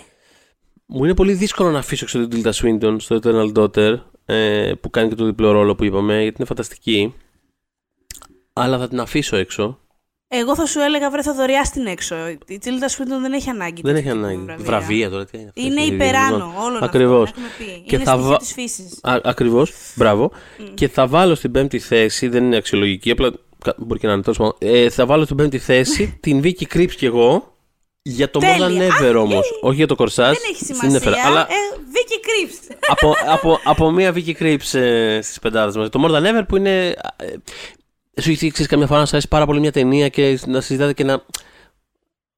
Μου είναι πολύ δύσκολο να αφήσω έξω την Tilda Swinton στο Eternal Daughter ε, που κάνει και το διπλό ρόλο που είπαμε γιατί είναι φανταστική. Αλλά θα την αφήσω έξω. Εγώ θα σου έλεγα βρε Θοδωριά στην έξω. Η Τσίλτα Σουίντον δεν έχει ανάγκη. Δεν τέτοιου έχει τύπου ανάγκη. Βραβεία τώρα. Τι είναι αυτό, Είναι έτσι, υπεράνω λοιπόν. όλο Ακριβώς. αυτό. Έχουμε πει. Και είναι θα στοιχείο βα- της φύσης. Α, ακριβώς, μπράβο. Και θα βάλω στην πέμπτη θέση, δεν είναι αξιολογική, απλά κα- μπορεί και να είναι τόσο ε, Θα βάλω στην πέμπτη θέση την Vicky Creeps κι εγώ για το More Τέλεια. Than Ever Α, όμως. Όχι για το κορσάζ. Δεν έχει στην σημασία. έφερα. Αλλά Ε, Vicky Creeps. από, από, από μία Vicky Creeps ε, στις πεντάδες μας. Το More Than Ever που είναι... ε, σου έχει τύχει καμιά φορά να σα αρέσει πάρα πολύ μια ταινία και να συζητάτε και να.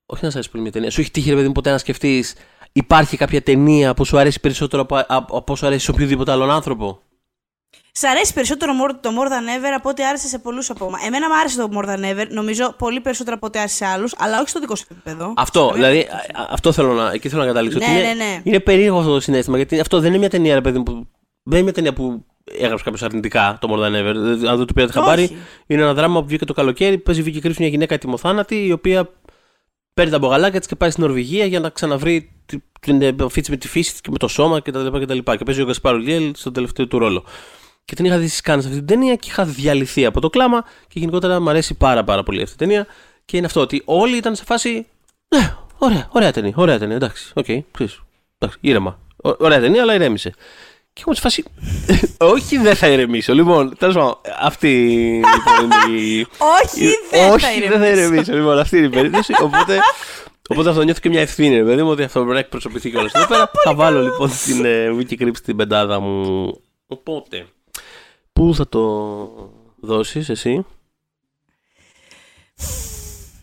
Όχι να σα αρέσει πολύ μια ταινία. Σου έχει τύχει, ρε παιδί μου, ποτέ να σκεφτείς. Υπάρχει κάποια ταινία που σου αρέσει περισσότερο από, από, από όσο αρέσει σε οποιοδήποτε άλλον άνθρωπο; Σ' αρέσει περισσότερο more- το More Than Ever από ό,τι άρεσε σε πολλούς ακόμα. Εμένα μου άρεσε το More Than Ever, νομίζω πολύ περισσότερο από ό,τι άρεσε σε άλλους, αλλά όχι στο δικό σου επίπεδο. Αυτό, Καμία δηλαδή, περίπτωση. α- αυτό θέλω να, εκεί θέλω να καταλήξω. Ναι, ότι είναι, ναι, ναι. είναι περίεργο αυτό το συνέστημα γιατί αυτό δεν είναι μια ταινία, ρε παιδί μου, που. Δεν είναι μια ταινία που έγραψε κάποιος αρνητικά το More Than Ever. Δηλαδή, Αν δεν το πήρατε Όχι. χαμπάρι, είναι ένα δράμα που βγήκε το καλοκαίρι. Παίζει Βίκυ Κρύψη μια γυναίκα ετοιμοθάνατη, η οποία παίρνει τα μπογαλάκια της και πάει στην Νορβηγία για να ξαναβρει την επαφή της με τη φύση και με το σώμα κτλ. Και, και, και, και παίζει ο Γκασπάρο Λιέλ στον τελευταίο του ρόλο. Και την είχα δει στις Κάννες αυτή την ταινία και είχα διαλυθεί από το κλάμα και γενικότερα μου αρέσει πάρα, πάρα πολύ αυτή η ταινία. Και είναι αυτό ότι όλοι ήταν σε φάση. Ναι, ωραία, ωραία ταινία, ωραία ταινία, εντάξει, OK, okay, εντάξει, ήρεμα. Ωραία ταινία, αλλά ηρέμησε. Και έχω σε φάση. Όχι, δεν θα ηρεμήσω. Λοιπόν, τέλος πάντων, αυτή λοιπόν είναι η. Όχι, δεν θα Όχι, δεν θα ηρεμήσω. Λοιπόν, αυτή είναι η περίπτωση. Οπότε, οπότε αυτό νιώθω και μια ευθύνη, ρε παιδί μου, ότι αυτό πρέπει να εκπροσωπηθεί κιόλας εδώ πέρα. Θα βάλω λοιπόν την ε, Vicky Krieps στην πεντάδα μου. Οπότε, πού θα το δώσεις εσύ;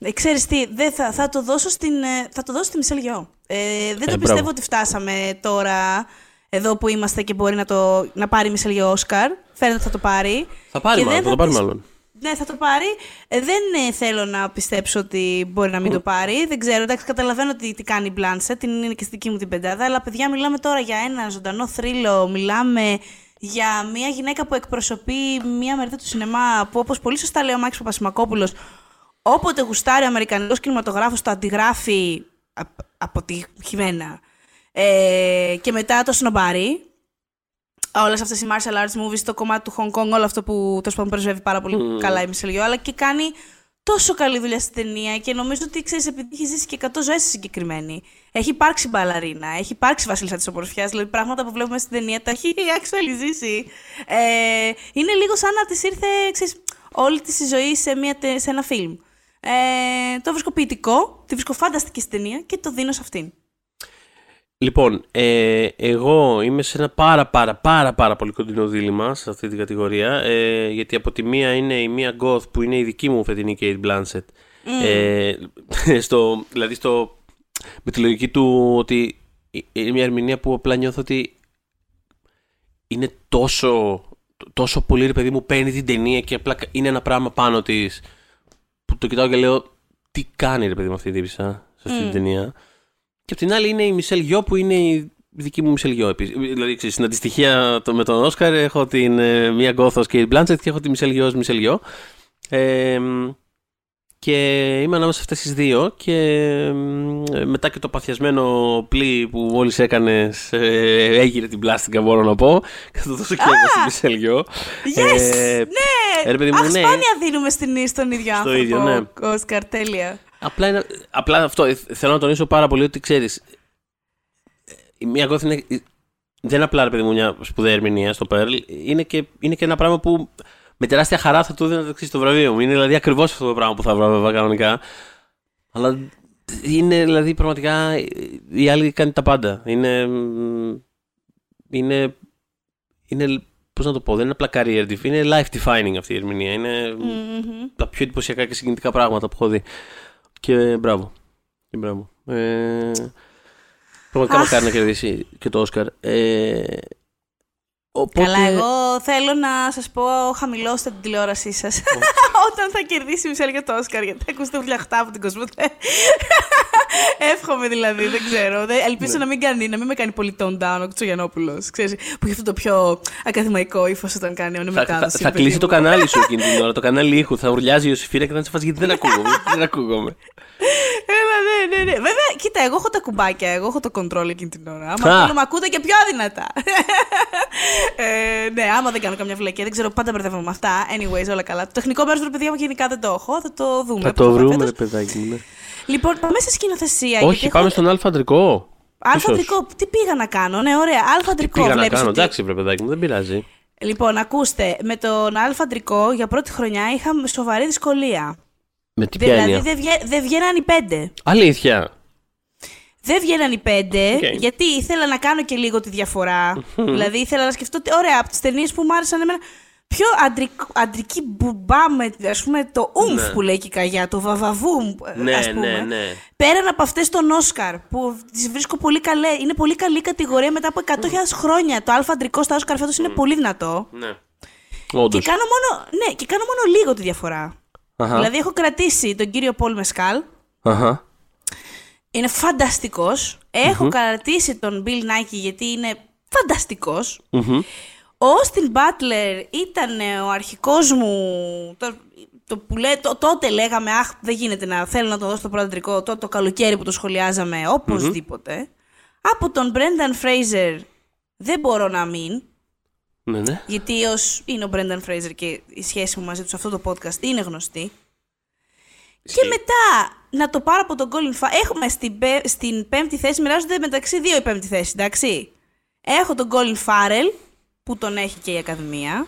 Ε, ξέρεις τι, δεν θα, θα, το δώσω στην, ε, θα το δώσω στη Μισελ Γιο. Ε, δεν το Ε, πιστεύω μπράβο. ότι φτάσαμε τώρα εδώ που είμαστε και μπορεί να, το, να πάρει η Μισελ Γιο Όσκαρ. Φαίνεται ότι θα το πάρει. Θα πάρει Και μάλλον, δεν θα το πάρει της- μάλλον. Ναι, θα το πάρει. Ε, δεν ε, θέλω να πιστέψω ότι μπορεί να μην το πάρει. Δεν ξέρω. Εντάξει, καταλαβαίνω τι, τι κάνει η Μπλάνσε. Την είναι και στη δική μου την πεντάδα. Αλλά παιδιά, μιλάμε τώρα για ένα ζωντανό θρύλο. Μιλάμε για μια γυναίκα που εκπροσωπεί μια μερίδα του σινεμά που, όπως πολύ σωστά λέει ο Μάκης Παπασημακόπουλος, όποτε γουστάρει ο Αμερικανικός κινηματογράφος το αντιγράφει απ- αποτυχημένα. Ε, και μετά το σνομπάρει. Όλες αυτές οι martial arts movies, το κομμάτι του Hong Kong, όλο αυτό που τόσο πάντων πρεσβεύει πάρα πολύ καλά η Μισελ Yeoh, αλλά και κάνει τόσο καλή δουλειά στην ταινία και νομίζω ότι ξέρεις, επειδή έχει ζήσει και 100 ζωές συγκεκριμένη. Έχει υπάρξει μπαλαρίνα, έχει υπάρξει βασίλισσα της ομορφιά, δηλαδή πράγματα που βλέπουμε στην ταινία τα έχει actually ζήσει. Ε, είναι λίγο σαν να της ήρθε ξέρεις, όλη της η ζωή σε, μια, τε- σε ένα φιλμ. Ε, το βρίσκω ποιητικό, τη βρίσκω φανταστική στην ταινία και το δίνω σε αυτήν. Λοιπόν, ε, εγώ είμαι σε ένα πάρα πάρα πάρα πάρα πολύ κοντινό δίλημα σε αυτή την κατηγορία ε, γιατί από τη μία είναι η μία goth που είναι η δική μου φετινή Kate Blanchett. Ε, στο, δηλαδή στο, με τη λογική του ότι είναι μια ερμηνεία που απλά νιώθω ότι είναι τόσο, τόσο πολύ ρε παιδί μου παίρνει την ταινία και απλά είναι ένα πράγμα πάνω της που το κοιτάω και λέω τι κάνει ρε παιδί μου αυτή η τύπησα σε αυτή την ταινία και απ' την άλλη είναι η Μισελ Γιο που είναι η δική μου Μισελ Γιο επίσης. Δηλαδή, ξέρεις, στην αντιστοιχεία το- με τον Όσκαρ έχω την ε, μία γκόθος και η Μπλάντσετ και έχω τη Μισελ Γιο ως Μισελ Γιο. Ε, και είμαι ανάμεσα σε αυτές τις δύο και ε, μετά και το παθιασμένο πλοίο που μόλις έκανες ε, έγειρε την πλάστικα μπορώ να πω και θα το δώσω και εγώ στη Μισελ Γιο. Yes! Ε, ναι! ε, ρε παιδί μου, Αχ, ναι. σπάνια δίνουμε στην, στον ίδιο άνθρωπο. ίδιο, ναι. Όσκαρ, τέλεια. Απλά, είναι, απλά αυτό, ε, θέλω να τονίσω πάρα πολύ ότι ξέρεις, ε, η μία γκόθ είναι, ε, δεν είναι απλά ρε παιδί μου μια σπουδαία ερμηνεία στο Pearl, είναι και, είναι και ένα πράγμα που με τεράστια χαρά θα του δίνω το εξής το βραβείο μου. Είναι δηλαδή ακριβώς αυτό το πράγμα που θα βραβεύα κανονικά. Αλλά είναι δηλαδή πραγματικά ε, η άλλη κάνει τα πάντα. Είναι, μ, είναι, είναι πώς να το πω, δεν είναι απλά career defining, είναι life defining αυτή η ερμηνεία. Είναι Μμμ. τα πιο εντυπωσιακά και συγκινητικά πράγματα που έχω δει. Και μπράβο. Και μπράβο. Ε, πραγματικά Αχ. μακάρι να κερδίσει και το Όσκαρ. Ε, οπότε... Καλά, εγώ θέλω να σας πω χαμηλώστε την τηλεόρασή σας. Όταν θα κερδίσει η Μισελ για το Όσκαρ, γιατί ακούστε βουλιαχτά από την Κοσμοτέ. Εύχομαι δηλαδή, δεν ξέρω. Δεν- Ελπίζω να μην, κάνει, να μην με κάνει πολύ tone down ο Κουτσογιανόπουλο. Που έχει αυτό το πιο ακαδημαϊκό ύφος όταν κάνει Θα, θα, ονομετάδοση. θα παιδί κλείσει μου. το κανάλι σου εκείνη την ώρα, το κανάλι ήχου. Θα ουρλιάζει η Ιωσήφιρα και θα είναι σε φάση γιατί δεν ακούγομαι. δεν ακούγομαι. Έλα, ναι, ναι, ναι. Βέβαια, κοίτα, εγώ έχω τα κουμπάκια, εγώ έχω το control εκείνη την ώρα. Άμα Α. θέλω, με ακούτε και πιο αδυνατά. Ε, ναι, άμα δεν κάνω καμιά βλακία, δεν ξέρω, πάντα μπερδεύομαι με αυτά. Anyways, όλα καλά. Το τεχνικό μέρος του παιδιά μου γενικά δεν το έχω, θα το δούμε. θα πώς το πάει βρούμε, φέτος. ρε παιδάκι μου. ναι. Λοιπόν, πάμε σε σκηνοθεσία. Όχι, γιατί πάμε έχω... στον αλφαντρικό. Αλφαντρικό, τι πήγα να κάνω, ναι, ωραία. Αλφαντρικό, Πήγα να βλέπεις κάνω, ότι- εντάξει, βρε παιδάκι μου, δεν πειράζει. Λοιπόν, ακούστε, με τον αλφαντρικό για πρώτη χρονιά είχαμε σοβαρή δυσκολία. Με τι ποια Δηλαδή έννοια. δεν βγα... δεν βγαίναν οι πέντε. Αλήθεια. Δεν βγαίναν οι πέντε, Οκ. γιατί ήθελα να κάνω και λίγο τη διαφορά. δηλαδή ήθελα να σκεφτώ ότι, ωραία, από τις ταινίες που μου άρεσαν εμένα. Πιο αντρικ- αντρική μπουμπά με ας πούμε, το oomph Ναι. που λέει και η Καγιά, το va va voom, Ναι, ας πούμε. ναι, ναι. Πέραν από αυτές των Όσκαρ, που τις βρίσκω πολύ καλές. Είναι πολύ καλή κατηγορία μετά από 100.000 χρόνια. Το άλφα αντρικό στα Όσκαρ φέτος είναι πολύ δυνατό. ναι. Όντως. Και κάνω, μόνο, ναι, και κάνω μόνο λίγο τη διαφορά. Αχα. Δηλαδή έχω κρατήσει τον κύριο Πολ Μεσκάλ, Αχα. Είναι φανταστικός. Έχω κρατήσει τον Bill Nike γιατί είναι φανταστικός. Μμμ. Ο Austin Butler ήταν ε, ο αρχικός μου, το, το που λέ, το, τότε λέγαμε, αχ, δεν γίνεται να θέλω να τον δώσω το πρωτατρικό, το, το καλοκαίρι που το σχολιάζαμε, οπωσδήποτε. Από τον Brendan Fraser δεν μπορώ να μην, Ναι, ναι. γιατί ως είναι ο Brendan Fraser και η σχέση μου μαζί του σε αυτό το podcast είναι γνωστή. Και μετά να το πάρω από τον Colin Farrell. Έχουμε στην, πέ- στην πέμπτη θέση, μοιράζονται μεταξύ δύο η πέμπτη θέση, εντάξει. Έχω τον Colin Farrell, που τον έχει και η Ακαδημία.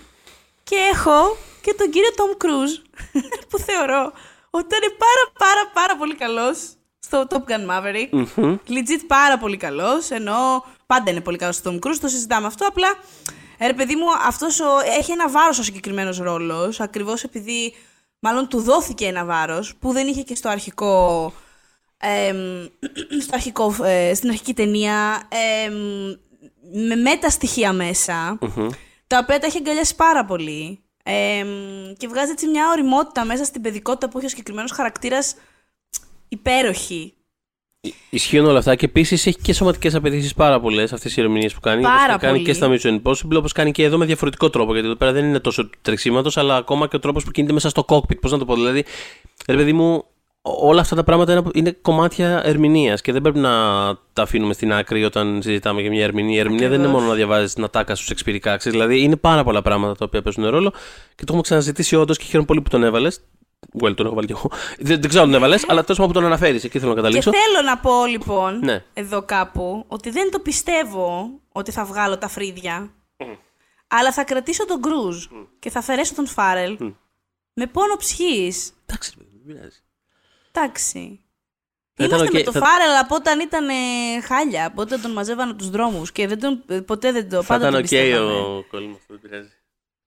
Και έχω και τον κύριο Tom Cruise, που θεωρώ ότι ήταν πάρα πάρα πάρα πολύ καλός στο Top Gun Maverick. Legit πάρα πολύ καλός, ενώ πάντα είναι πολύ καλός στο Tom Cruise, το συζητάμε αυτό, απλά... Ε, ρε παιδί μου, αυτός ο, έχει ένα βάρος ο συγκεκριμένος ρόλος, ακριβώς επειδή μάλλον του δόθηκε ένα βάρος που δεν είχε και στο αρχικό, εμ, στο αρχικό ε, στην αρχική ταινία, εμ, με μέτα στοιχεία μέσα, τα οποία τα έχει αγκαλιάσει πάρα πολύ. Εμ, και βγάζει έτσι μια οριμότητα μέσα στην παιδικότητα που έχει ο συγκεκριμένος χαρακτήρας υπέροχη. Ισχύουν όλα αυτά και επίσης έχει και σωματικές απαιτήσεις πάρα πολλές αυτές οι ερμηνείες που κάνει. Πάρα όπως τα κάνει πολύ. και στα Mission Impossible, όπως κάνει και εδώ με διαφορετικό τρόπο. Γιατί εδώ πέρα δεν είναι τόσο τρεξίματος, αλλά ακόμα και ο τρόπος που κινείται μέσα στο cockpit. Πώς να το πω, δηλαδή, ρε παιδί μου, όλα αυτά τα πράγματα είναι, είναι κομμάτια ερμηνείας και δεν πρέπει να τα αφήνουμε στην άκρη όταν συζητάμε για μια ερμηνεία. Η ερμηνεία δεν είναι Ακριβώς. μόνο να διαβάζεις την ατάκα στου εξπυρικά. Δηλαδή, είναι πάρα πολλά πράγματα τα οποία παίζουν ρόλο και το έχουμε ξαναζητήσει όντως και χαίρομαι πολύ που τον έβαλες. Well, τον έχω βάλει κι εγώ. Δεν, δεν ξέρω αν τον έβαλες, αλλά τόσο που τον αναφέρεις. Εκεί θέλω να Και καταλήξω. θέλω να πω λοιπόν, Ναι. εδώ κάπου, ότι δεν το πιστεύω ότι θα βγάλω τα φρύδια. Αλλά θα κρατήσω τον Κρούζ και θα αφαιρέσω τον Φάρελ με πόνο ψυχής. Εντάξει, ρε παιδί, δεν πειράζει. Εντάξει. Θα ήταν Είμαστε οκ, με το θα- Φάρελ από όταν ήταν ε, χάλια, από όταν τον μαζεύανε τους δρόμους και δεν τον, ε, ποτέ δεν το, Θα πάντα ήταν τον οκ πιστεύαμε. ο Κόλλιν αυτό, δεν πειράζει.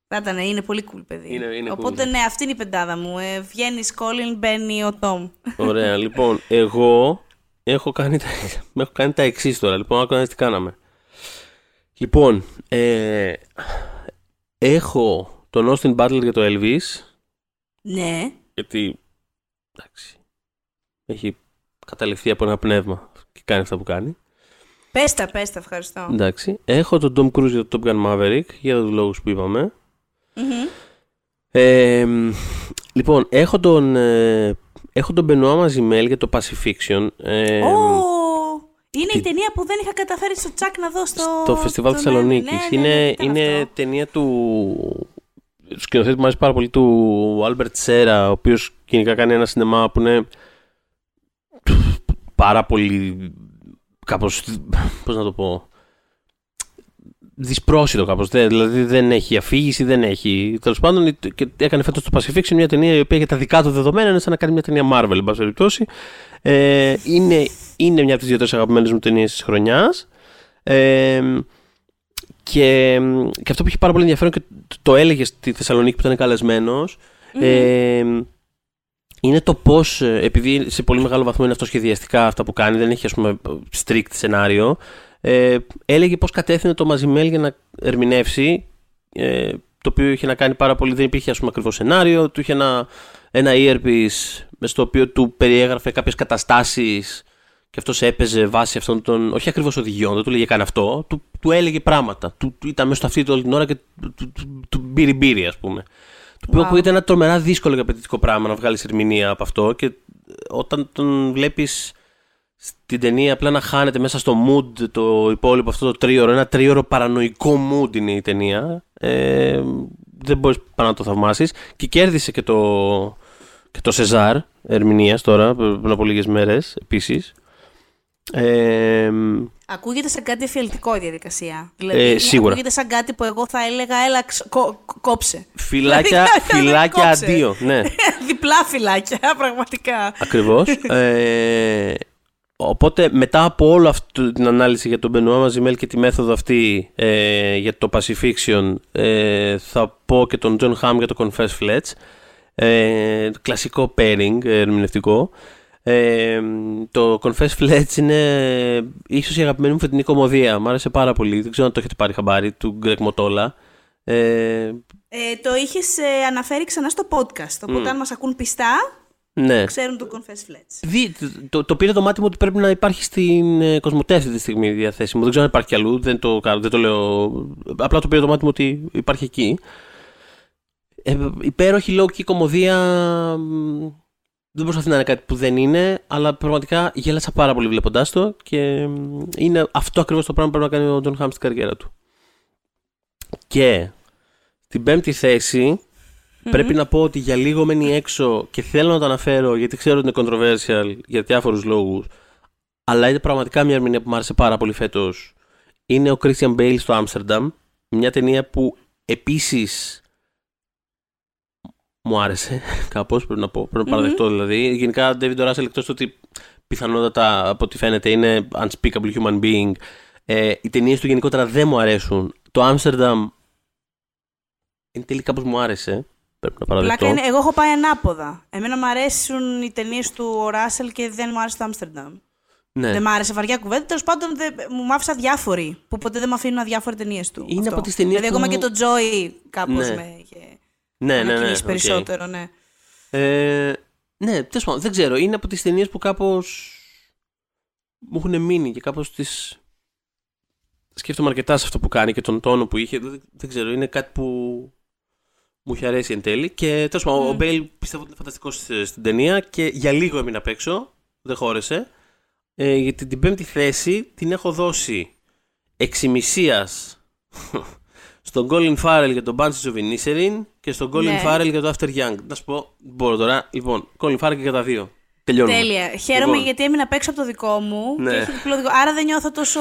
Θα ήταν, είναι πολύ cool παιδί. Είναι- είναι Οπότε cool. ναι, αυτή είναι η πεντάδα μου. Ε, βγαίνει ο Κόλλιν, μπαίνει ο Τόμ. Ωραία, λοιπόν, εγώ έχω κάνει τα, έχω κάνει τα εξής τώρα. Λοιπόν, άκου να δεις τι κάναμε. Λοιπόν, ε, έχω τον Austin Butler για το Elvis, ναι. γιατί, εντάξει, έχει καταληφθεί από ένα πνεύμα και κάνει αυτά που κάνει. Πες τα, πες τα, ευχαριστώ. Εντάξει. Έχω τον Tom Cruise για το Top Gun Maverick, για τους λόγους που είπαμε. Μμμ. Ε, λοιπόν, έχω τον, ε, έχω τον Benoit Μαζιμέλ για το Pacifiction. Ε, Ω, είναι η τι- ταινία που δεν είχα καταφέρει στο τσακ να δω στο. στο φεστιβάλ στο- Θεσσαλονίκης. ναι, ναι, ναι, είναι ναι, τι ήταν είναι αυτό. ταινία του. Σκηνοθέτη που μου αρέσει πάρα πολύ του Άλμπερτ Σέρα, ο οποίος γενικά κάνει ένα σινεμά που είναι πάρα πολύ. κάπως. πώς να το πω. Δυσπρόσιτο κάπως. Δηλαδή δεν έχει αφήγηση, δεν έχει. Τέλος πάντων, και έκανε φέτος το Pacifiction μια ταινία η οποία για τα δικά του δεδομένα είναι σαν να κάνει μια ταινία Marvel, εν πάση περιπτώσει. Ε, είναι, είναι μια από τις δύο-τρεις αγαπημένες μου ταινίες της χρονιάς. Ε, και, και αυτό που είχε πάρα πολύ ενδιαφέρον και το- το έλεγες στη Θεσσαλονίκη που ήταν καλεσμένος, ε, είναι το πώς, επειδή σε πολύ μεγάλο βαθμό είναι αυτοσχεδιαστικά αυτά που κάνει, δεν έχει ας πούμε strict σενάριο, ε, έλεγε πώς κατεύθυνε το Μαζιμέλ για να ερμηνεύσει, ε, το οποίο είχε να κάνει πάρα πολύ, δεν υπήρχε ας πούμε ακριβώς σενάριο, του είχε ένα, ένα earpiece μες στο οποίο του περιέγραφε κάποιες καταστάσεις και αυτός έπαιζε βάσει αυτών των. Όχι ακριβώς οδηγιών, δεν του λέγε καν αυτό. Του, του έλεγε πράγματα. Του, του ήταν μέσα στο αυτή όλη την ώρα και του, του, του, του μπύρι μπύρι, ας πούμε. Το οποίο Wow. ακούγεται ένα τρομερά δύσκολο και απαιτητικό πράγμα να βγάλεις ερμηνεία από αυτό. Και όταν τον βλέπεις στην ταινία απλά να χάνεται μέσα στο mood το υπόλοιπο αυτό το τρίωρο, ένα τρίωρο παρανοϊκό mood είναι η ταινία. Ε, δεν μπορείς πάνω να το θαυμάσεις. Και κέρδισε και το, και το Σεζάρ ερμηνείας τώρα, πριν από λίγες μέρες επίσης. Ε, Ακούγεται σαν κάτι εφιαλτικό η διαδικασία. Δηλαδή, Ε, σίγουρα. Ακούγεται σαν κάτι που εγώ θα έλεγα, έλα, ξ- κο- κο- κόψε. φυλάκια, Δηλαδή, φυλάκια κόψε. αντίο. Ναι, Διπλά φυλάκια, πραγματικά. ακριβώς. Ε, οπότε μετά από όλη αυτή την ανάλυση για τον Μπενουά Μαζιμέλ και τη μέθοδο αυτή ε, για το Pacifiction ε, θα πω και τον John Hamm για το Confess Fletch. Ε, κλασικό pairing ε, ερμηνευτικό. Ε, το Confess Fletch είναι ίσως η αγαπημένη μου φετινή κομμωδία. Μ' άρεσε πάρα πολύ. Δεν ξέρω αν το έχετε πάρει χαμπάρι του Greg Motola. Ε, Ε, το είχες αναφέρει ξανά στο podcast. Οπότε, αν μας ακούν πιστά, ναι. ξέρουν το Confess Flats. Δι, το, το πήρε το μάτι μου ότι πρέπει να υπάρχει στην ε, Κοσμοτέ αυτή τη στιγμή διαθέσιμο. Δεν ξέρω αν υπάρχει κι αλλού, δεν το, κάνω, δεν το λέω. Απλά το πήρε το μάτι μου ότι υπάρχει εκεί. Ε, υπέροχη low-key κωμωδία μ, δεν προσπαθεί να είναι κάτι που δεν είναι, αλλά πραγματικά γέλασα πάρα πολύ βλέποντάς το και είναι αυτό ακριβώς το πράγμα που πρέπει να κάνει ο Τζον Χάμ στην καριέρα του. Και στην πέμπτη θέση πρέπει να πω ότι για λίγο μένει έξω και θέλω να το αναφέρω γιατί ξέρω ότι είναι controversial για διάφορους λόγους. Αλλά είναι πραγματικά μια ερμηνεία που μου άρεσε πάρα πολύ φέτος. Είναι ο Christian Bale στο Amsterdam. Μια ταινία που επίσης μου άρεσε κάπως, πρέπει να πω. Πρέπει να παραδεχτώ δηλαδή. Γενικά, David Russell εκτός ότι πιθανότατα από ό,τι φαίνεται είναι unspeakable human being. Ε, οι ταινίες του γενικότερα δεν μου αρέσουν. Το Amsterdam εν τέλει κάπως μου άρεσε. Πρέπει να παραδεχτώ. Πλάκα είναι, εγώ έχω πάει ανάποδα. Εμένα μου αρέσουν οι ταινίες του ο Ράσελ και δεν μου άρεσε το Άμστερνταμ. Ναι. Δεν μ' άρεσε βαριά κουβέντα. Τέλος πάντων, δεν, με άφησε αδιάφορη που ποτέ δεν με αφήνουν αδιάφορη ταινίες του. Είναι Αυτό. από τις ταινίες Δηλαδή, που ακόμα μου- και το Joy κάπως Ναι. με είχε ναι, ναι, ναι. ανακοινήσει οκ. περισσότερο, ναι. Ε, ναι, τέλος πάντων, δεν ξέρω. Είναι από τις ταινίες που κάπως μου έχουν μείνει και κάπως τις. Σκέφτομαι αρκετά σε αυτό που κάνει και τον τόνο που είχε. Δεν, δεν ξέρω, είναι κάτι που μου είχε αρέσει εν τέλει. Και τέλος πάντων, ο Μμ. Μπέιλ πιστεύω ότι είναι φανταστικός στην ταινία και για λίγο έμεινα απ' έξω. Δεν χώρεσε. Ε, γιατί την πέμπτη θέση την έχω δώσει εξημισίας στον Colin Farrell για τον Banshees of Inisherin και στον Colin Ναι. Farrell για το After Young. Να σου πω, μπορώ τώρα. Λοιπόν, Colin Farrell και για τα δύο. Τελειώνουμε. Τέλεια. Χαίρομαι Λοιπόν. γιατί έμεινα απ' έξω από το δικό μου Ναι. και έχει διπλό δικό. Άρα δεν νιώθω τόσο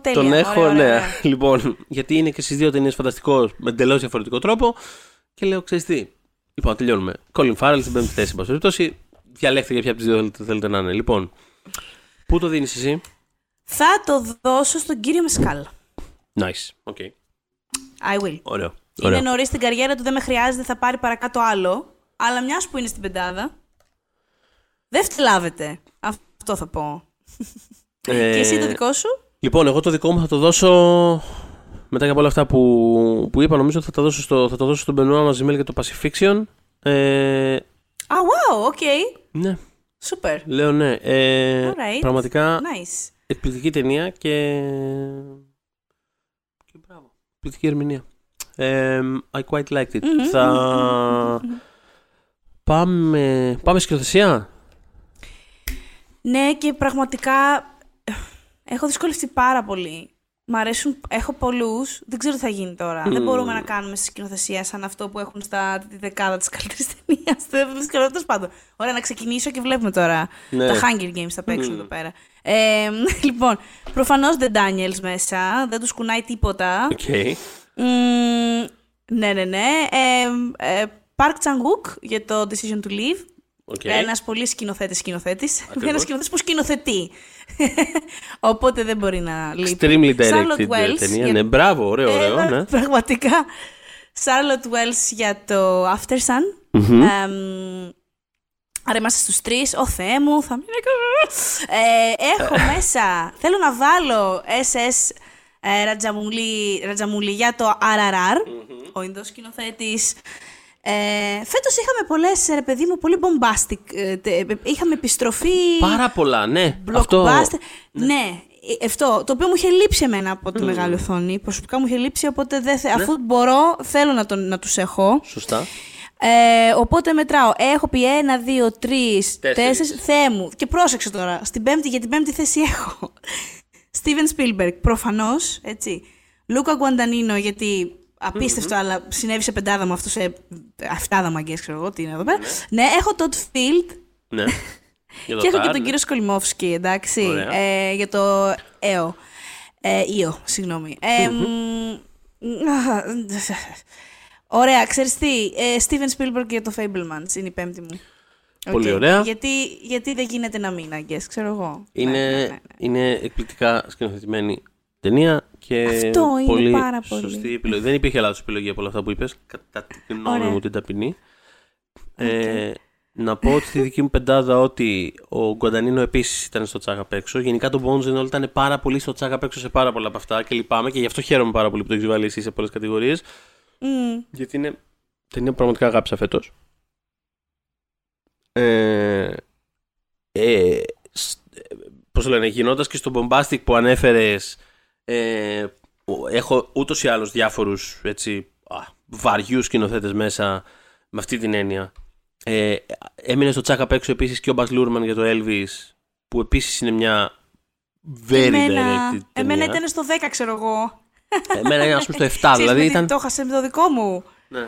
τέλεια. Τον Ωραία, έχω, ωραία, ναι. ωραία. Λοιπόν, γιατί είναι και στις δύο ταινίες φανταστικός με εντελώς διαφορετικό τρόπο. Και λέω, ξέρεις τι. Λοιπόν, τελειώνουμε. Colin Farrell στην πέμπτη θέση, εν πάση περιπτώσει. Διαλέξτε για ποια από τις δύο θέλετε, θέλετε να είναι. Λοιπόν, πού το δίνεις εσύ; Θα το δώσω στον κύριο Μεσκάλ. Nice. Okay. I will. Ωραίο. Είναι Ωραίο. νωρίς στην καριέρα του, δεν με χρειάζεται, θα πάρει παρακάτω άλλο. Αλλά μιας που είναι στην πεντάδα. Δεν φτλάβεται. Αυτό θα πω. Ε, Και εσύ το δικό σου; Λοιπόν, εγώ το δικό μου θα το δώσω. Μετά από όλα αυτά που, που είπα, νομίζω ότι θα, τα δώσω στο, θα το δώσω στον Μπενουά Μαζιμέλ για το Pacifiction. Ε, Α, wow, OK. ναι, Super. λέω ναι. Ε, Alright. Πραγματικά Nice. εκπληκτική ταινία και. και μπράβο. Εκπληκτική ερμηνεία. Ε, I quite liked it. Μμμ, θα. μμμ, Πάμε. Πάμε σκηνοθεσία; Ναι, και πραγματικά ε, έχω δυσκολευτεί πάρα πολύ. Μ' αρέσουν, έχω πολλούς. Δεν ξέρω τι θα γίνει τώρα. Δεν μπορούμε να κάνουμε στη σκηνοθεσία σαν αυτό που έχουν στα τη δεκάδα της καλύτερης ταινίας. Δεν ξέρω, τέλος πάντων. Ωραία, να ξεκινήσω και βλέπουμε τώρα. Ναι. Τα Hunger Games θα παίξουν εδώ πέρα. Ε, λοιπόν, προφανώς The Daniels μέσα. Δεν τους κουνάει τίποτα. Οκ. Μμμ, ναι, ναι, ναι. Ε, ε, Park Chan-wook για το Decision to Leave. Οκ. Ένας πολύ σκηνοθέτης σκηνοθέτης. Ακριβώς. Ένας σκηνοθέτης που σκηνοθετεί. Οπότε δεν μπορεί να λείπει. Extremely Charlotte directed Wells ταινία. για- Ναι, μπράβο, ωραίο, ωραίο. Ε, ναι. Πραγματικά. Charlotte Wells για το Aftersun. Μμμ. Εμ, Άρα είμαστε στους τρεις. Ω Θεέ μου, θα μείνω... Ε, έχω μέσα... Θέλω να βάλω S.S. ες, Ρατζαμουλή, Ρατζαμουλή για το RRR. Ο Ινδός σκηνοθέτης. Ε, φέτος είχαμε πολλές, ρε παιδί μου, πολύ bombastic. ε, τε- ε, είχαμε επιστροφή... Πάρα πολλά, ναι. Blockbuster. Αυτό. Ναι. ε, αυτό. Το οποίο μου είχε λείψει εμένα από τη μεγάλη οθόνη. Προσωπικά μου είχε λείψει, οπότε δεν θε... αφού μπορώ, θέλω να, τον, να τους έχω. Σωστά. Ε, οπότε μετράω. Έχω πει ένα, δύο, τρεις, Τέσσερις. τέσσερις. Θεέ μου. Και πρόσεξε τώρα. Στην πέμπτη, για την πέμπτη θέση έχω. Steven Spielberg, προφανώς. Έτσι. Λούκα Γκουαντανίνο, γιατί απίστευτο, αλλά συνέβη σε πεντάδα μου αυτό σε εφτάδα μαγκέ, ξέρω εγώ τι είναι εδώ πέρα. Ναι, έχω Todd Field Ναι. Για το και έχω και Tar, τον ναι. κύριο Σκολιμόφσκι, εντάξει. Ωραία. Ε, για το ΕΟ. Ε, ΙΟ, συγγνώμη. Ε, μ, Ωραία, ξέρεις τι. Ε, Steven Spielberg για το Fablemans είναι η πέμπτη μου. Πολύ Οκ. ωραία. Γιατί, γιατί δεν γίνεται να μην, I guess, ξέρω εγώ. Είναι, Ναι, ναι, ναι, ναι. είναι εκπληκτικά σκηνοθετημένη ταινία και Αυτό είναι πολύ πάρα πολύ. σωστή επιλογή. Δεν υπήρχε λάθος επιλογή από όλα αυτά που είπες, κατά την γνώμη Ωραία. μου την ταπεινή. Ε, να πω ότι στη δική μου πεντάδα ότι ο Γκουαντανίνο επίσης ήταν στο τσάκα απ' έξω. Γενικά το Bones and All ήταν πάρα πολύ στο τσάκα απ' έξω σε πάρα πολλά από αυτά και λυπάμαι και γι' αυτό χαίρομαι πάρα πολύ που το έχεις βάλει εσύ σε πολλές κατηγορίες. Μμ. Γιατί είναι ταινία που πραγματικά αγάπησα φέτος. Ε, ε, σ- ε, πώς το λένε, γινώντας και στο Bombastic που ανέφερες ε, ο- έχω ούτως ή άλλως διάφορους έτσι, α, βαριούς σκηνοθέτες μέσα με αυτή την έννοια Ε, έμεινε στο τσάκ απ' έξω επίσης και ο Μπας Λούρμαν για το Elvis, που επίσης είναι μια very εμένα, directed εμένα ταινία. ήταν στο 10, ξέρω εγώ. Εμένα είναι, ας πούμε, στο 7, Ξέρεις δηλαδή γιατί ήταν... Το έχασε με το δικό μου. Ναι.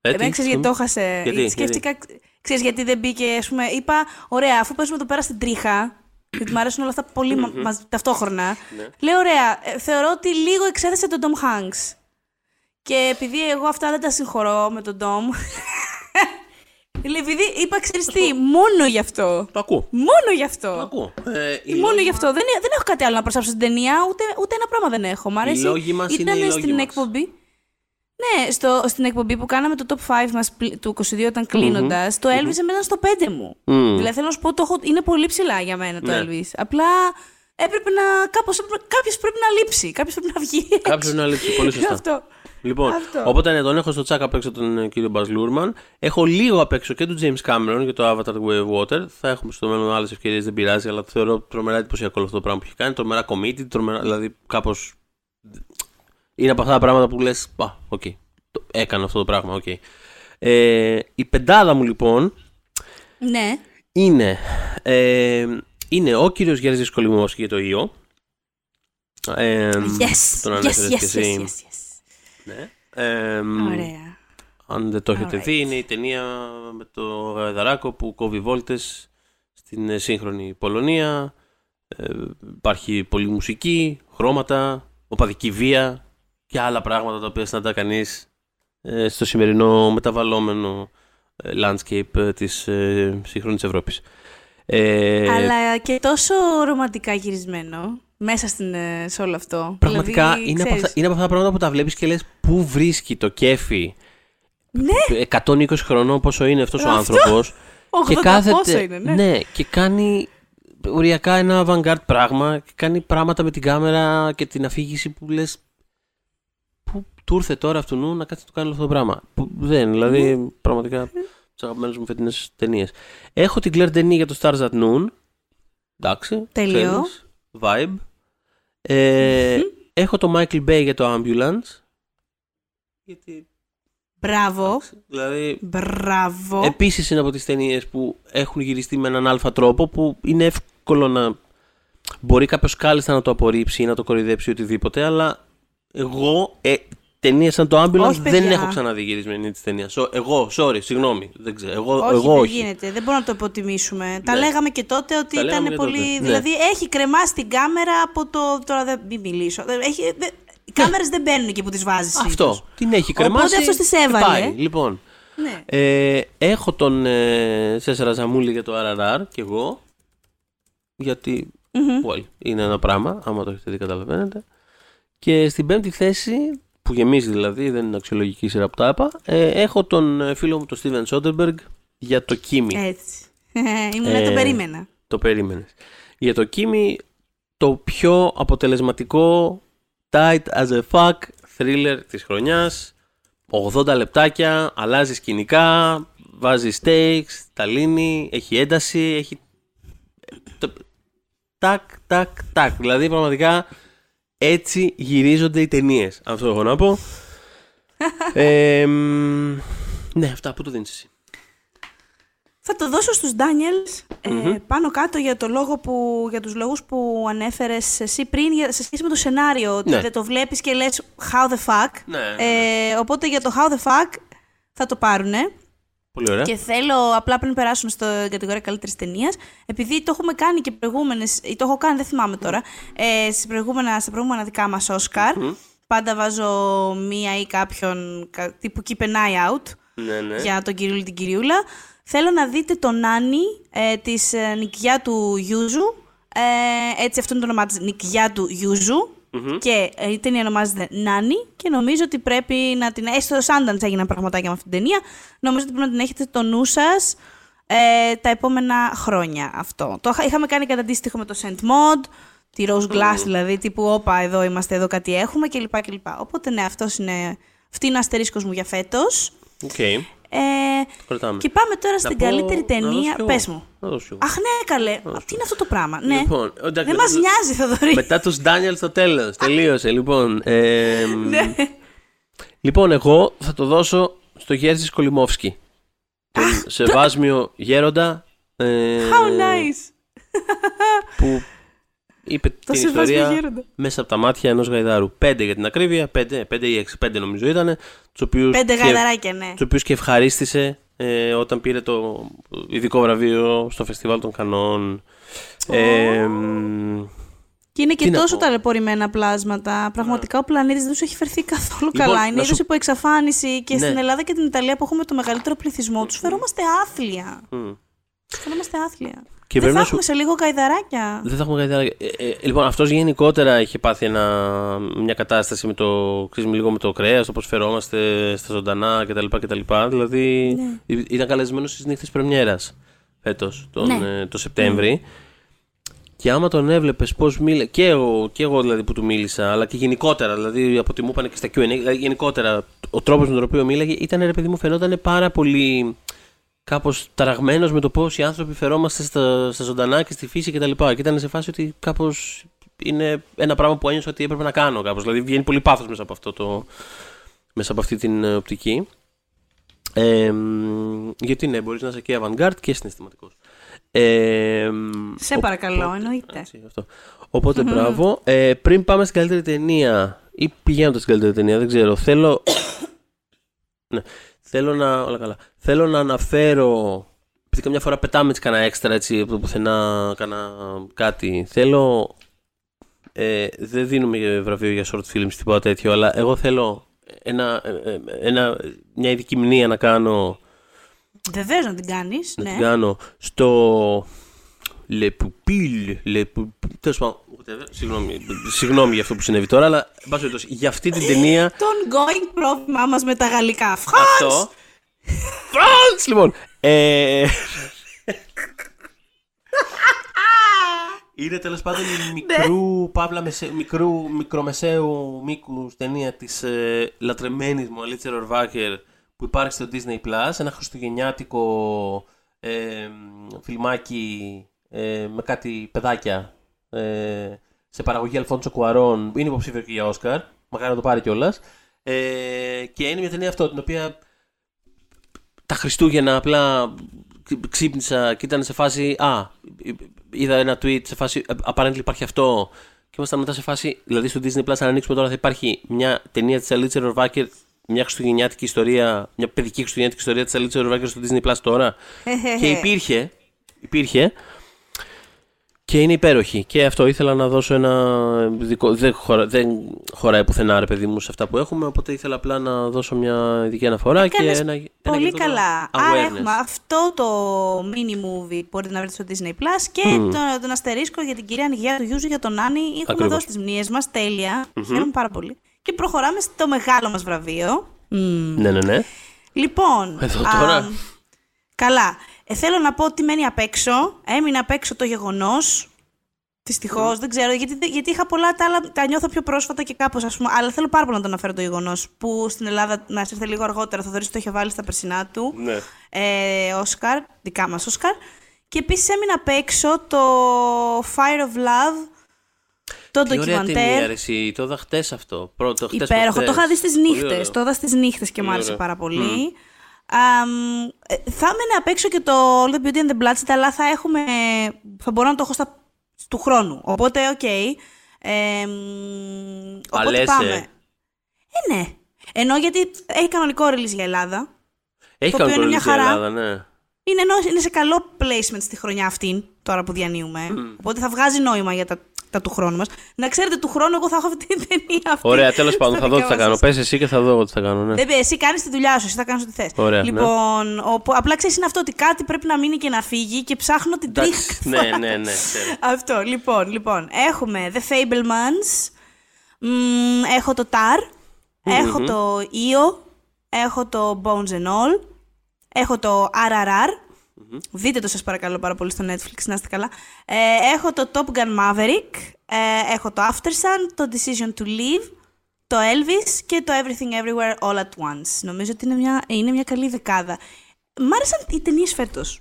Ε, Εμένα τι, ξέρεις γιατί το έχασε. Γιατί, Σκέφτηκα, ξέρεις γιατί δεν μπήκε, ας πούμε, είπα, ωραία, αφού παίζουμε εδώ πέρα στην τρίχα, γιατί μου αρέσουν όλα αυτά πολύ μα- μαζί- ταυτόχρονα, Ναι. λέω, ωραία, ε, θεωρώ ότι λίγο εξέθεσε τον Tom Hanks. Και επειδή εγώ αυτά δεν τα συγχωρώ με τον Tom, επειδή είπα, ξέρεις τι, μόνο γι' αυτό. Το ακούω. Μόνο γι' Το αυτό. ακούω. Ε, οι Μόνο λόγοι γι' αυτό. Δεν, δεν έχω κάτι άλλο να προσάψω στην ταινία, ούτε, ούτε ένα πράγμα δεν έχω. Μ' αρέσει. λόγοι μας είναι Ήταν οι λόγοι στην μας. εκπομπή. Ναι, στο, στην εκπομπή που κάναμε το top 5 μας πλ- του 22 όταν κλείνοντας, το Elvis εμένα ήταν στο 5 μου. Μμμ. Δηλαδή θέλω να σου πω, το έχω, είναι πολύ ψηλά για μένα το Ναι. Elvis. Απλά έπρεπε να, κάπως, κάποιος πρέπει να λείψει, κάποιος πρέπει να βγει έξω. Κάποιο να λείψει. Πολύ σωστά. Αυτό. Λοιπόν, Αυτό. οπότε ναι, τον έχω στο τσάκ απ' έξω τον ε, κύριο Μπαζ Λούρμαν. Έχω λίγο απ' έξω και του James Cameron για το Avatar The Way of Water. Θα έχουμε στο μέλλον άλλες ευκαιρίες, δεν πειράζει, αλλά θεωρώ τρομερά εντυπωσιακό όλο αυτό το πράγμα που έχει κάνει. Τρομερά committed, τρομερά, δηλαδή κάπως. Είναι από αυτά τα πράγματα που λες. Α, οκ. το- Έκανε αυτό το πράγμα, οκ. Ε, η πεντάδα μου λοιπόν Ναι. είναι, ε, είναι ο κύριος Γιέρζι Σκολιμόφσκι για το ΙΟ. Ε, Yes, τον yes, ανέφερες yes, και yes, εσύ. yes, yes. Ναι. Ε, Ωραία. αν δεν το έχετε Alright. δει, είναι η ταινία με το Γαϊδαράκο που κόβει βόλτες στην ε, σύγχρονη Πολωνία. Ε, υπάρχει πολλή μουσική, χρώματα, οπαδική βία και άλλα πράγματα τα οποία συναντά κανείς ε, στο σημερινό μεταβαλλόμενο ε, landscape ε, της ε, σύγχρονης Ευρώπης. Ε, Αλλά και τόσο ρομαντικά γυρισμένο μέσα στην, ε, σε όλο αυτό. Πραγματικά Δηλαδή, είναι, από ξέρεις, αυτά, είναι από αυτά τα πράγματα που τα βλέπεις και λες πού βρίσκει το κέφι Ναι, 120 χρονών πόσο είναι αυτός ο Αυτό. άνθρωπος 80 πόσο είναι, ναι. και κάνει οριακά ένα avant-garde πράγμα και κάνει πράγματα με την κάμερα και την αφήγηση που λες πού του ήρθε τώρα αυτού νου να κάτσει να το κάνει αυτό το πράγμα. Που δεν, δηλαδή Ναι. πραγματικά τι αγαπημένε μου φετινές ταινίες. Έχω την Claire Denis για το Stars at Noon. Εντάξει. Τέλειο. ξέρεις, Vibe. Ε, έχω το Michael Bay για το Ambulance. Γιατί. Μπράβο. Δηλαδή, Μπράβο. Επίσης είναι από τις ταινίες που έχουν γυριστεί με έναν αλφα τρόπο που είναι εύκολο να. Μπορεί κάποιος κάλλιστα να το απορρίψει ή να το κοροϊδέψει ή οτιδήποτε, αλλά εγώ ε, ταινίες σαν το Ambulance Όχι, δεν παιδιά. έχω ξαναδεί γυρισμένη τη ταινία. εγώ, sorry, συγγνώμη. Δεν ξέρω. Εγώ όχι, εγώ δεν όχι. γίνεται. Δεν μπορούμε να το υποτιμήσουμε. Τα Ναι. λέγαμε και τότε ότι Τα λέγαμε ήταν και πολύ. τότε, ναι. Δηλαδή έχει κρεμάσει την κάμερα από το. Τώρα δεν μην μιλήσω. Δεν- Έχει... δεν- Οι κάμερες δεν μπαίνουν εκεί που τις βάζεις. Αυτό. Την έχει κρεμάσει. Οπότε αυτός τις και έβαλε. πάει. Λοιπόν. Ναι. Ε, έχω τον ε, Σέσσερα Ζαμούλη για το RRR και εγώ. Γιατί well, είναι ένα πράγμα, άμα το έχετε δει καταλαβαίνετε. Και στην πέμπτη θέση, που γεμίζει δηλαδή, δεν είναι αξιολογική σειρά που τα είπα, ε, έχω τον ε, φίλο μου τον Steven Soderbergh για το Kimi. Έτσι. Ήμουν Ε, το περίμενα. Το περίμενες. Για το Kimi, το πιο αποτελεσματικό tight as a fuck thriller της χρονιάς. 80 λεπτάκια, αλλάζει σκηνικά, βάζει stakes, τα λύνει, έχει ένταση, έχει... το- Τάκ, τάκ, τάκ. Δηλαδή πραγματικά έτσι γυρίζονται οι ταινίες. Αυτό έχω να πω. ε, μ, ναι, αυτά που το δίνεις εσύ; Θα το δώσω στους Daniels ε, πάνω κάτω για, το λόγο που, για τους λόγους που ανέφερες εσύ πριν για, σε σχέση με το σενάριο. Ότι Ναι. δεν το βλέπεις και λες how the fuck. Ναι. Ε, οπότε για το how the fuck θα το πάρουνε. Πολύ ωραία. Και θέλω απλά πριν περάσουμε στο κατηγορία καλύτερης ταινίας, επειδή το έχουμε κάνει και προηγούμενες. ή το έχω κάνει, δεν θυμάμαι τώρα. Ε, στις προηγούμενα, στα προηγούμενα δικά μας Όσκαρ. Πάντα βάζω μία ή κάποιον κα- τύπου keep an eye out Ναι, ναι. για τον κυρίουλη την κυριούλα. Θέλω να δείτε τον Νάνι ε, της ε, Νικιά του Γιούζου. Ε, έτσι αυτό είναι το όνομά της, Νικιά του γιουζου Και ε, η ταινία ονομάζεται Νάνι και νομίζω ότι πρέπει να την... Έστω στο Sundance έγιναν πραγματάκια με αυτή την ταινία. Νομίζω ότι πρέπει να την έχετε στο νου σας ε, τα επόμενα χρόνια αυτό. Το είχα- είχαμε κάνει κατά αντίστοιχο με το Saint Maud, τη Rose Glass δηλαδή, τύπου όπα εδώ είμαστε, εδώ κάτι έχουμε κλπ. κλπ. Οπότε ναι, αυτός είναι, αυτή είναι ο αστερίσκος μου για φέτος. Οκ. Ε, Κρατάμε. και πάμε τώρα Να στην πω- καλύτερη να δώσω ταινία. κι εγώ. Πες μου. Να δώσω κι εγώ. Αχ, ναι, καλέ. Τι είναι αυτό το πράγμα. Ναι. Λοιπόν, εντάξει, Δεν μας μετά- νοιάζει, Θοδωρή. Μετά τους Ντάνιελ στο τέλος. Τελείωσε, λοιπόν. Ε, Ναι. Λοιπόν, εγώ θα το δώσω στο Γέρζης Κολυμόφσκι. τον Σεβάσμιο Γέροντα. Ε, How nice! που είπε Το την Σεβάσμιο ιστορία Γέροντα. μέσα από τα μάτια ενός γαϊδάρου. Πέντε για την ακρίβεια, πέντε, πέντε ή έξι, πέντε νομίζω ήταν, τους οποίους, Πέντε και, γαϊδαράκια, ναι. τους οποίους και ευχαρίστησε ε, όταν πήρε το ειδικό βραβείο στο Φεστιβάλ των Κανών. Ε, μ, Και είναι και Τι να τόσο πω. Ναι. ταλαιπωρημένα πλάσματα. Πραγματικά ο πλανήτης δεν σου έχει φερθεί καθόλου Λοιπόν, καλά. Είναι να είδο σου- υπό εξαφάνιση και Ναι. στην Ελλάδα και την Ιταλία που έχουμε το μεγαλύτερο πληθυσμό τους φερόμαστε άθλια. μ. Φερόμαστε άθλια. Και δεν πρέπει θα να σου- έχουμε σε λίγο γαϊδαράκια. Δεν θα έχουμε κάτι άλλο. Ε, ε, λοιπόν, αυτός γενικότερα είχε πάθει ένα, μια κατάσταση με το, ξέρεις, λίγο με το κρέας, το πώς φερόμαστε στα ζωντανά κτλ. κτλ. Δηλαδή, Ναι. ήταν καλεσμένος στις νύχτες Πρεμιέρας φέτος, τον, Ναι. ε, το Σεπτέμβρη. Και άμα τον έβλεπες πώς μίλησε, και εγώ, και εγώ δηλαδή που του μίλησα, αλλά και γενικότερα, δηλαδή από ό,τι μου είπαν και στα QA, δηλαδή γενικότερα ο τρόπος με τον οποίο μίλαγε ήταν ρε παιδί μου, φαινόταν πάρα πολύ κάπως ταραγμένος με το πώς οι άνθρωποι φερόμαστε στα, στα ζωντανά και στη φύση κτλ. Και, και ήταν σε φάση ότι κάπως είναι ένα πράγμα που ένιωσα ότι έπρεπε να κάνω κάπως. Δηλαδή βγαίνει πολύ πάθος μέσα από αυτό το. μέσα από αυτή την ε, οπτική. Ε, μ, γιατί ναι, μπορείς να είσαι και avant-garde και συναισθηματικός. Ε, μ, Σε παρακαλώ, εννοείται. έτσι, αυτό. Οπότε μπράβο. Ε, πριν πάμε στην καλύτερη ταινία ή πηγαίνοντας στην καλύτερη ταινία, δεν ξέρω. Θέλω. ναι. Θέλω να. Όλα καλά. Θέλω να αναφέρω. Επειδή καμιά φορά πετάμε έτσι κανένα έξτρα έτσι από το πουθενά, κανένα κάτι. Θέλω. Ε, δεν δίνουμε βραβείο για short films τίποτα τέτοιο, αλλά εγώ θέλω ένα, ε, ε, ένα, μια ειδική μνήμα να κάνω Βεβαίως να την κάνεις. να Ναι. την κάνω στο Le Pupille, Le Pupille, τέλος πάντων, whatever. συγγνώμη, συγγνώμη για αυτό που συνέβη τώρα, αλλά εν πάση περιπτώσει, για αυτή την ταινία Το ongoing πρόβλημά μας με τα γαλλικά. αυτό, Φραντς! France, λοιπόν, ε, είναι τέλος πάντων η μικρού, παύλα, μεσε, μικρού, μικρομεσαίου μήκους ταινία της ε, λατρεμένης μου Αλίτσα Ρορβάκερ που υπάρχει στο Disney Plus, ένα χριστουγεννιάτικο ε, φιλμάκι ε, με κάτι παιδάκια ε, σε παραγωγή Αλφόνσο Κουαρών, είναι υποψήφιο και για Όσκαρ, μακάρι να το πάρει κιόλας. Ε, και είναι μια ταινία αυτό, την οποία τα Χριστούγεννα απλά ξύπνησα και ήταν σε φάση. Α, είδα ένα tweet σε φάση. Apparently υπάρχει αυτό. Και ήμασταν μετά σε φάση. Δηλαδή στο Disney Plus, αν ανοίξουμε τώρα, θα υπάρχει μια ταινία της Αλίτσα Ρορβάκερ. Μια χριστουγεννιάτικη ιστορία. Μια παιδική χριστουγεννιάτικη ιστορία της Αλίτσα Ρορβάκερ στο Disney Plus τώρα. και υπήρχε. Υπήρχε. Και είναι υπέροχη. Και αυτό ήθελα να δώσω ένα. Δικό, δεν, χωρα, δεν χωράει πουθενά, ρε παιδί μου, σε αυτά που έχουμε. Οπότε ήθελα απλά να δώσω μια ειδική αναφορά και Έκανες ένα. ένα Πολύ γενικό καλά. awareness. Άρα έχουμε αυτό το mini movie που μπορείτε να βρείτε στο Disney Plus και τον, τον αστερίσκο για την κυρία Ανιγιά του Γιούζου για τον Άννη. Έχουμε Ακριβώς. δώσει τι μνήες μας. Τέλεια. Χαίρομαι πάρα πολύ. Και προχωράμε στο μεγάλο μας βραβείο. Μμμ. Ναι, ναι, ναι. Λοιπόν. Εδώ α, τώρα. καλά. Ε, θέλω να πω ότι μένει απ' έξω. Έμεινε απ' έξω το γεγονός. Δυστυχώς, δεν ξέρω, γιατί, γιατί είχα πολλά τα άλλα, τα νιώθω πιο πρόσφατα και κάπως, ας πούμε. Αλλά θέλω πάρα πολύ να το αναφέρω το γεγονός που στην Ελλάδα, να σε έρθει λίγο αργότερα, θα δωρήσει το είχε βάλει στα περσινά του. Ναι. Ε, Όσκαρ, δικά μας Όσκαρ. Και επίσης έμεινα απ' έξω το Fire of Love, το Τι ωραία ταινία, ντοκιμαντέρ. ρε, εσύ. Το είδα χτες αυτό. Πρώτο, χτες Υπέροχο. Το προχτές. είχα δει στις Πολύ νύχτες. ωραίο. Το είδα στις νύχτες και μου Πολύ άρεσε ωραίο. πάρα πολύ. Αμ, ε, θα έμενε απ' έξω και το All the Beauty and the Bloodshed, αλλά θα έχουμε. Θα μπορώ να το έχω στα, του χρόνου. Οπότε, οκ. Ε, μ, οπότε λες, πάμε. ε. Ε, ναι. Ενώ γιατί έχει κανονικό release για Ελλάδα. Έχει το κάνει οποίο είναι μια κοροϊδία η χαρά. Ελλάδα, ναι. Είναι, ενώ, είναι σε καλό placement στη χρονιά αυτή, τώρα που διανύουμε. Οπότε θα βγάζει νόημα για τα, τα του χρόνου μας. Να ξέρετε, του χρόνου εγώ θα έχω αυτή την ταινία αυτή. Ωραία, τέλος πάντων, στα θα δω τι δικά θα κάνω. σας. Πες εσύ και θα δω εγώ τι θα κάνω. Ναι. Δεν πει, εσύ κάνεις τη δουλειά σου, εσύ θα κάνεις ό,τι θες. Ωραία, ναι. Λοιπόν, ο- απλά ξέρεις είναι αυτό ότι κάτι πρέπει να μείνει και να φύγει και ψάχνω την τρίχα. Εντάξει, ναι, ναι, ναι. ξέρω. Αυτό, λοιπόν, λοιπόν. Έχουμε The Fablemans. Μ, έχω το Tar. Έχω το Io. Έχω το Bones and All. Έχω το RRR. Δείτε το σας παρακαλώ πάρα πολύ στο Netflix, να είστε καλά. Ε, έχω το Top Gun Maverick. Ε, έχω το After Sun, το Decision to Leave, το Elvis και το Everything Everywhere All at Once. Νομίζω ότι είναι μια, είναι μια καλή δεκάδα. Μ' άρεσαν οι ταινίες φέτος.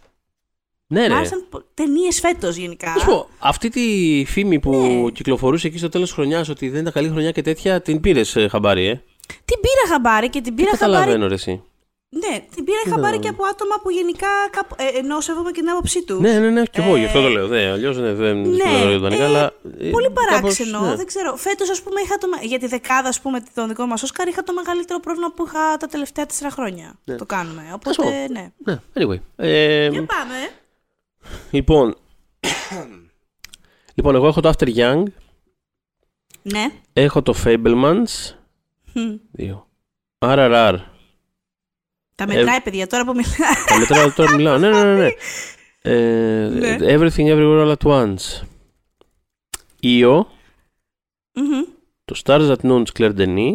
Ναι, Μ' ρε. άρεσαν ταινίες φέτος γενικά. Να σου πω, αυτή τη φήμη που Ναι. κυκλοφορούσε εκεί στο τέλος χρονιάς ότι δεν ήταν καλή χρονιά και τέτοια, την πήρες χαμπάρι, ε; Την πήρα χαμπάρι και την πήρα Δεν χαμπάρι καταλαβαίνω, ρε, εσύ. Ναι, την πήρα χαμπάρι και από άτομα που γενικά κάπου, ε, ενώ σέβομαι και την άποψή τους. Ναι, ναι, ναι, και εγώ γι' αυτό το λέω. Ναι, Αλλιώς δεν δεν Ναι, δεν ιδανικά, ε, αλλά. ε, πολύ κάπως, παράξενο. ναι. Δεν ξέρω. Φέτος, ας πούμε, είχα το. με- Για τη δεκάδα, ας πούμε, τον δικό μας Όσκαρ, είχα το μεγαλύτερο πρόβλημα που είχα τα τελευταία τέσσερα χρόνια. Το κάνουμε. Οπότε, πω. ναι. Ναι, anyway. Ε, Για πάμε. λοιπόν, λοιπόν, εγώ έχω το After Young, Ναι. έχω το Fablemans. Μμ. Δύο. RRR. Τα μετράει, παιδιά, τώρα που μιλάει. Τα μετράω τώρα μιλάω. Ναι, ναι, ναι. ναι. Ε, Ναι. Everything Everywhere All At Once. Io. Μμμ. Το Stars at Noon της Claire Denis.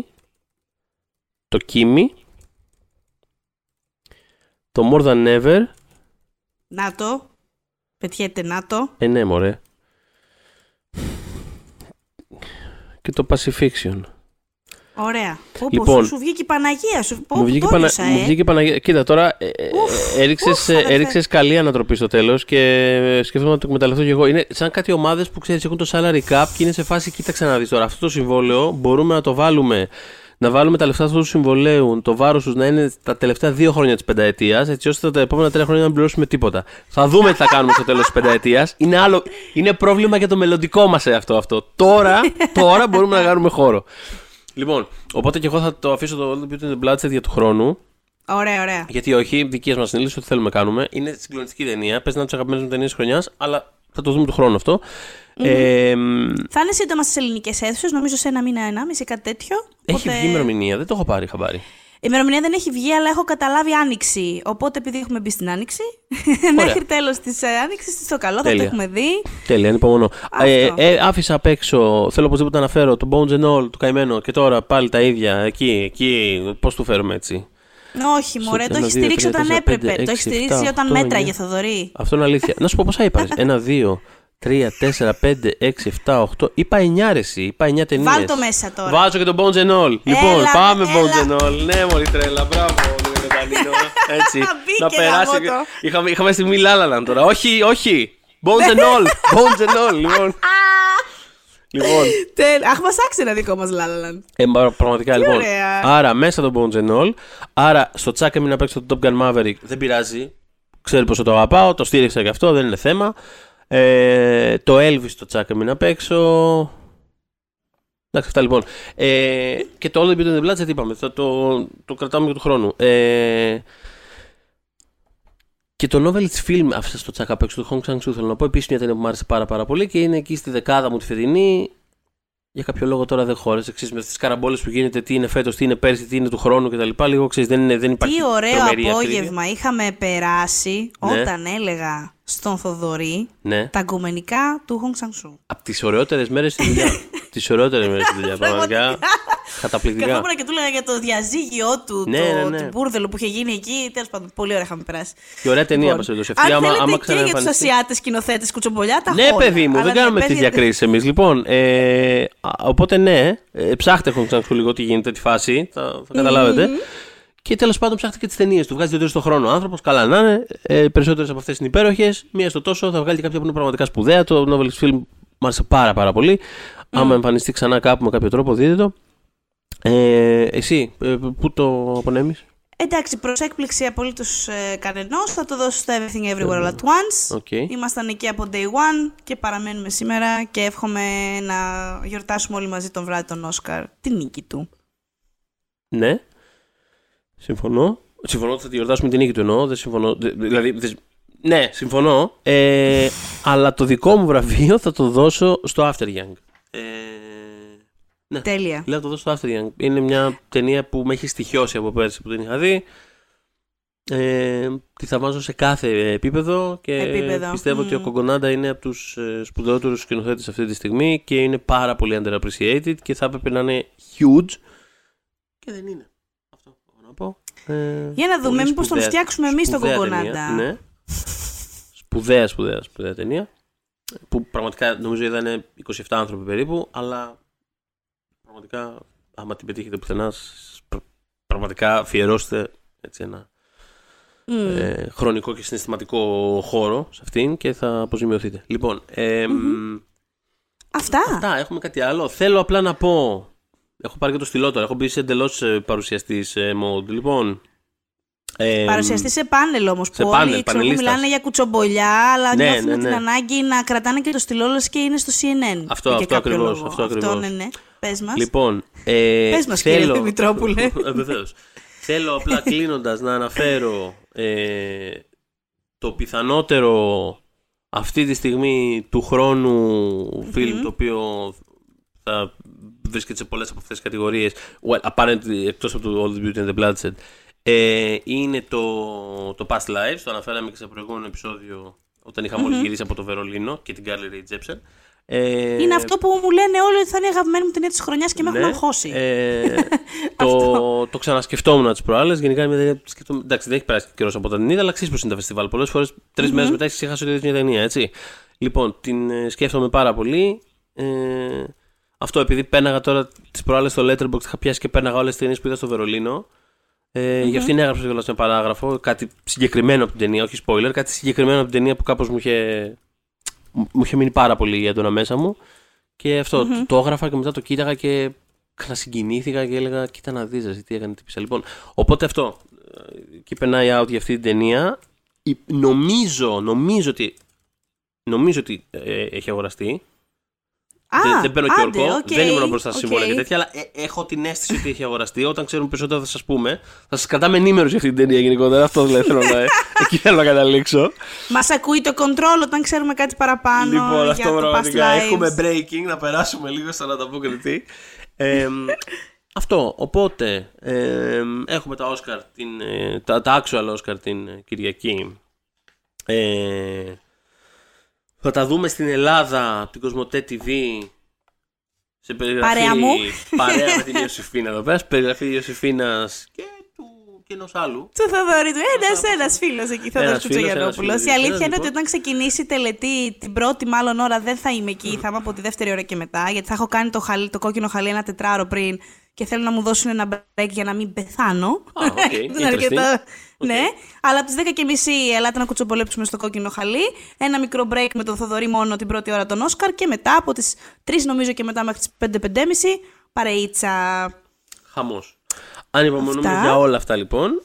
Το Kimi. Το More Than Ever. Να το. Πετιέται, να το. Ε, ναι, μωρέ. Και το Pacifiction. Ωραία. Πω, πω, Λοιπόν, σου, σου βγήκε η Παναγία σου. Πω, μου, βγήκε το Πανα... νιώσα, μου ε. βγήκε Παναγία. Κοίτα, τώρα ε, ε, Ουφ, έριξες, ουφ, ε, αδερφέ. έριξες καλή ανατροπή στο τέλος και ε, σκέφτομαι να το εκμεταλλευτώ και εγώ. Είναι σαν κάτι ομάδες που ξέρεις έχουν το salary cap και είναι σε φάση κοίταξε να δεις τώρα. Αυτό το συμβόλαιο μπορούμε να το βάλουμε να βάλουμε τα λεφτά αυτού του συμβολέου, το βάρος τους να είναι τα τελευταία δύο χρόνια της πενταετίας, έτσι ώστε τα επόμενα τρία χρόνια να μην πληρώσουμε τίποτα. Θα δούμε τι θα κάνουμε στο τέλος της πενταετίας. Είναι, άλλο, είναι πρόβλημα για το μελλοντικό μας αυτό, αυτό. Τώρα, τώρα μπορούμε να κάνουμε χώρο. Λοιπόν, οπότε και εγώ θα το αφήσω το All the Beauty and the Bloodshed για του χρόνου. Ωραία, ωραία. Γιατί όχι, δικές μας συνείλησει, ό,τι θέλουμε κάνουμε. Είναι συγκλονιστική ταινία. Πες να τι αγαπημένε μου ταινίες χρονιάς, αλλά θα το δούμε του χρόνου αυτό. Ε, μ, Θα είναι σύντομα στις ελληνικές αίθουσες, νομίζω σε ένα μήνα, ενάμιση, κάτι τέτοιο. έχει Οπότε- βγει ημερομηνία, δεν το έχω πάρει χαμπάρι. Η ημερομηνία δεν έχει βγει, αλλά έχω καταλάβει άνοιξη. Οπότε, επειδή έχουμε μπει στην άνοιξη, μέχρι τέλος της άνοιξης, στο καλό θα το Τέλεια. έχουμε δει. Τέλεια, ανυπομονώ. Αυτό. Ε, ε, άφησα απ' έξω, θέλω οπωσδήποτε να αναφέρω το Bones and All, το καημένο και τώρα πάλι τα ίδια. Εκεί, εκεί, πώς του φέρουμε έτσι; Όχι, μωρέ, το ένα, έχεις δύο, στηρίξει τρία, όταν τέσσερα, έπρεπε. πέντε, Το έχεις έξι, στηρίξει εφτά, όταν οκτώ, μέτραγε, εννιά. Θοδωρή. Αυτό είναι αλήθεια. να σου πω πόσα είπα. Ένα, δύο, τρία, τέσσερα, πέντε, έξι, εφτά, οχτώ. Είπα εννιά ρε, εσύ. Είπα εννιά ταινίες. Βάλ το μέσα τώρα. Βάζω και το Bones and All. Λοιπόν, Έλα, πάμε έλα. Bones and All. Ναι, μωρή τρέλα, μπράβο. λίγο Δανείλο. Έτσι. Μπήκε, να περάσει. γαμώτο. Είχαμε, είχαμε στιγμή Λάλαλαν τώρα. όχι, όχι. Bones and All. Bones and All, λοιπόν. λοιπόν, Τέλ- Αχ, μας άξιζε ένα δικό μας Λάλαλαν. ε, πρα- πραγματικά λοιπόν. ωραία. Άρα μέσα το Bones and All. Άρα στο τσάκ έμεινα να παίξω το Top Gun Maverick. Δεν πειράζει. Ξέρει πόσο το αγαπάω. Το στήριξα και αυτό. Δεν είναι θέμα. Ε, το Elvis το τσάκ έμεινα να παίξω. Εντάξει, αυτά λοιπόν. Ε, και το All the Beauty and the Bloodshed είπαμε. Θα το, το κρατάμε και του χρόνου. Ε, και το novelist film άφησα στο τσάκα απ' έξω του Hong Sang-soo. Θέλω να πω επίσης μια ταινία που μου άρεσε πάρα, πάρα πολύ και είναι εκεί στη δεκάδα μου τη φετινή. Για κάποιο λόγο τώρα δεν χώρεσε. Ξέρεις, με τις καραμπόλες που γίνεται, τι είναι φέτος, τι είναι πέρσι, τι είναι του χρόνου κτλ. Λίγο ξέρεις, δεν, είναι, δεν υπάρχει. Τι ωραίο τρομερή απόγευμα ακρίβεια. είχαμε περάσει Ναι. όταν έλεγα στον Θοδωρή Ναι. τα γκομενικά του Χονγκ Σανσού. Από τις ωραιότερες μέρες στη δουλειά. τις ωραιότερες μέρες στη δουλειά. Πραγματικά. Καταπληκτικά. Καθόμουν και του έλεγα για το διαζύγιο του, Ναι, το, ναι, ναι. του μπούρδελο που είχε γίνει εκεί. Τέλος πάντων, πολύ ωραία είχαμε περάσει. Και ωραία ταινία, Λοιπόν, μας περιπτώσει αυτή. Αν Άμα, θέλετε άμα και για τους ξαναεμφανιστεί. Ασιάτες σκηνοθέτες κουτσομπολιά, τα Ναι, έχω όλα. παιδί μου, Αλλά δεν ναι, κάνουμε πες τι γιατί- διακρίσεις εμείς. Λοιπόν, ε, α, οπότε ναι, ε, ψάχτε έχουν ξανά λίγο τι γίνεται τη φάση. Θα, θα καταλάβετε. Και τέλος πάντων ψάχτε και τις ταινίες του. Βγάζει δύο-τρει το χρόνο ο άνθρωπος. Καλά να είναι. Ε, Περισσότερες από αυτές είναι υπέροχες. Μία στο τόσο θα βγάλει και κάποια που είναι πραγματικά σπουδαία. Το Novelist's Film μου άρεσε πάρα πάρα πολύ. Άμα εμφανιστεί ξανά κάπου με κάποιο τρόπο, δείτε το. Ε, εσύ, ε, πού το απονέμεις; Εντάξει, προς έκπληξη απολύτως ε, κανενός, θα το δώσω στο Everything Everywhere All at Once. Οκ. Ήμασταν εκεί από day one και παραμένουμε σήμερα και εύχομαι να γιορτάσουμε όλοι μαζί τον βράδυ τον Όσκαρ τη νίκη του. Ναι. Συμφωνώ. Συμφωνώ ότι θα τη γιορτάσουμε την νίκη του εννοώ. Δεν συμφωνώ. δε- Δηλαδή, δε- ναι, συμφωνώ. Ε, αλλά το δικό μου βραβείο θα το δώσω στο After Young. Ε, ναι. Τέλεια. Λέω να το δώσω στο After Young. Είναι μια ταινία που με έχει στοιχειώσει από πέρσι που την είχα δει. Ε, τη θα βάζω σε κάθε επίπεδο και Επίπεδο, πιστεύω ότι ο μμ. Κογκονάντα είναι από τους ε, σπουδαιότερους σκηνοθέτες αυτή τη στιγμή και είναι πάρα πολύ underappreciated και θα έπρεπε να είναι huge και δεν είναι. Αυτό έχω να πω. Ε, Για να δούμε, πολύ μήπως τον σπουδαία- φτιάξουμε εμείς τον σπουδαία Κογκονάντα. ταινία, Ναι. Σπουδαία, σπουδαία, σπουδαία ταινία. Που πραγματικά νομίζω είδανε 27 άνθρωποι περίπου, αλλά πραγματικά άμα την πετύχετε πουθενά, σ- πρα- πραγματικά αφιερώστε έτσι ένα Μμ. ε, χρονικό και συναισθηματικό χώρο σε αυτήν και θα αποζημιωθείτε. Λοιπόν, ε, μ, Αυτά; αυτά, έχουμε κάτι άλλο. Θέλω απλά να πω, έχω πάρει και το στυλό τώρα, έχω μπει σε εντελώς ε, παρουσιαστής ε, mode. Λοιπόν, Ε, Παρουσιαστή σε πάνελ όμως. σε Που πάνελ, όλοι ξέρω, πανελίστας. μιλάνε για κουτσομπολιά, αλλά Ναι, νιώθουν ναι, την ναι. ανάγκη να κρατάνε και το στυλόλο και είναι στο CNN. Αυτό, για αυτό κάποιο ακριβώς, λόγο. αυτό ακριβώς. ναι, ναι. Πες μας. Λοιπόν, ε, Πες μας, κύριε θέλω... Δημητρόπουλε. Ε, βεβαίως. θέλω απλά κλείνοντας να αναφέρω ε, το πιθανότερο αυτή τη στιγμή του χρόνου φιλμ το οποίο θα βρίσκεται σε πολλές από αυτές τις κατηγορίες well, apparently εκτός από το All the Beauty and the Bloodshed ε, είναι το, το Past Lives το αναφέραμε και σε προηγούμενο επεισόδιο όταν είχαμε μόλις γυρίσει από το Βερολίνο και την Carly Rae Jepsen ε, Είναι αυτό που μου λένε όλοι ότι θα είναι η αγαπημένη μου ταινία της χρονιάς και με ναι, έχουν αγχώσει. Ε, το, το ξανασκεφτόμουν τις προάλλες. Γενικά είναι μια ταινία. που σκεφτόμουν- Εντάξει, δεν έχει περάσει καιρός από όταν την είδα, αλλά αξίζει πω είναι τα φεστιβάλ. Πολλές φορές τρεις μέρες μετά έχεις ξεχάσει ότι είδες μια ταινία, έτσι. Λοιπόν, την ε, σκέφτομαι πάρα πολύ. Ε, αυτό επειδή πέναγα τώρα τις προάλλες στο Letterboxd, είχα πιάσει και πέναγα όλες τις ταινίες που είδα στο Βερολίνο. Ε, Γι' αυτήν έγραψα κιόλας ένα παράγραφο, κάτι συγκεκριμένο από την ταινία, όχι spoiler, κάτι συγκεκριμένο από την ταινία που κάπως μου είχε, μου είχε μείνει πάρα πολύ έντονα μέσα μου. Και αυτό, το, το έγραφα και μετά το κοίταγα και ξανασυγκινήθηκα και έλεγα κοίτα να δεις ρε, τι έκανε τι πήσα. Λοιπόν, οπότε αυτό, ε, keep an eye out για αυτή την ταινία. Η- Νομίζω, νομίζω ότι, νομίζω ότι ε, έχει αγοραστεί. Α, δεν, δεν παίρνω και άντε, ορκό, οκ, δεν ήμουν μπροστά σε οκ. συμβόλαια και τέτοια, αλλά ε, έχω την αίσθηση ότι έχει αγοραστεί. Όταν ξέρουμε περισσότερο θα σας πούμε. Θα σας κρατάμε ενήμερου για αυτή την ταινία γενικότερα. Αυτό δηλαδή θέλω να. εκεί θέλω να καταλήξω. Μας ακούει το control όταν ξέρουμε κάτι παραπάνω. λοιπόν, για αυτό το Past πραγματικά. Lives. Έχουμε breaking, να περάσουμε λίγο στον ανταπόκριτη. Ε, αυτό. Οπότε, ε, έχουμε τα Oscar, την, ε, τα, τα actual Oscar την ε, Κυριακή. Ε, θα τα δούμε στην Ελλάδα, από την Cosmote TV. Σε περιγραφή, Παρέα μου. παρέα με την Ιωσηφίνα εδώ πέρα. Σε περιγραφή Ιωσηφίνας και του και ενός άλλου. Του Θοδωρή του. Ένας ένας φίλος εκεί, Θοδωρής Ένας φίλος, Κουτσογιαννόπουλος. ένας Η αλήθεια φίλος, είναι ότι λοιπόν. όταν ξεκινήσει η τελετή, την πρώτη μάλλον ώρα δεν θα είμαι εκεί. Θα είμαι από τη δεύτερη ώρα και μετά. Γιατί θα έχω κάνει το, χαλί, το κόκκινο χαλί ένα τετράωρο πριν και θέλω να μου δώσουν ένα break για να μην πεθάνω. Α, οκ, Είναι interesting. αρκετά- Ναι, αλλά από τις 10.30 ελάτε να κουτσομπολέψουμε στο κόκκινο χαλί. Ένα μικρό break με τον Θοδωρή μόνο την πρώτη ώρα τον Όσκαρ και μετά από τις 3 νομίζω και μετά μέχρι τις 5-5.30 παρείτσα. Χαμός. Ανυπομονούμε Αυτά. για όλα αυτά λοιπόν.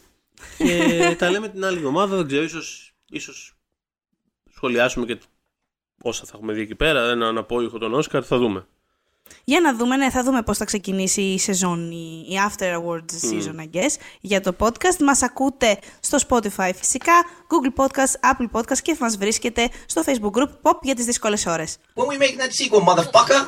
Και τα λέμε την άλλη εβδομάδα. Δεν ξέρω, ίσως, ίσως σχολιάσουμε και όσα θα έχουμε δει εκεί πέρα. Έναν απόϊχο τον Όσκαρ, θα δούμε. Για να δούμε, ναι, θα δούμε πώς θα ξεκινήσει η σεζόν, η, η After Awards season, I guess, για το podcast. Μας ακούτε στο Spotify φυσικά, Google Podcast, Apple Podcast και μας βρίσκετε στο Facebook group Pop για τις δύσκολες ώρες. When we making that sequel, motherfucker?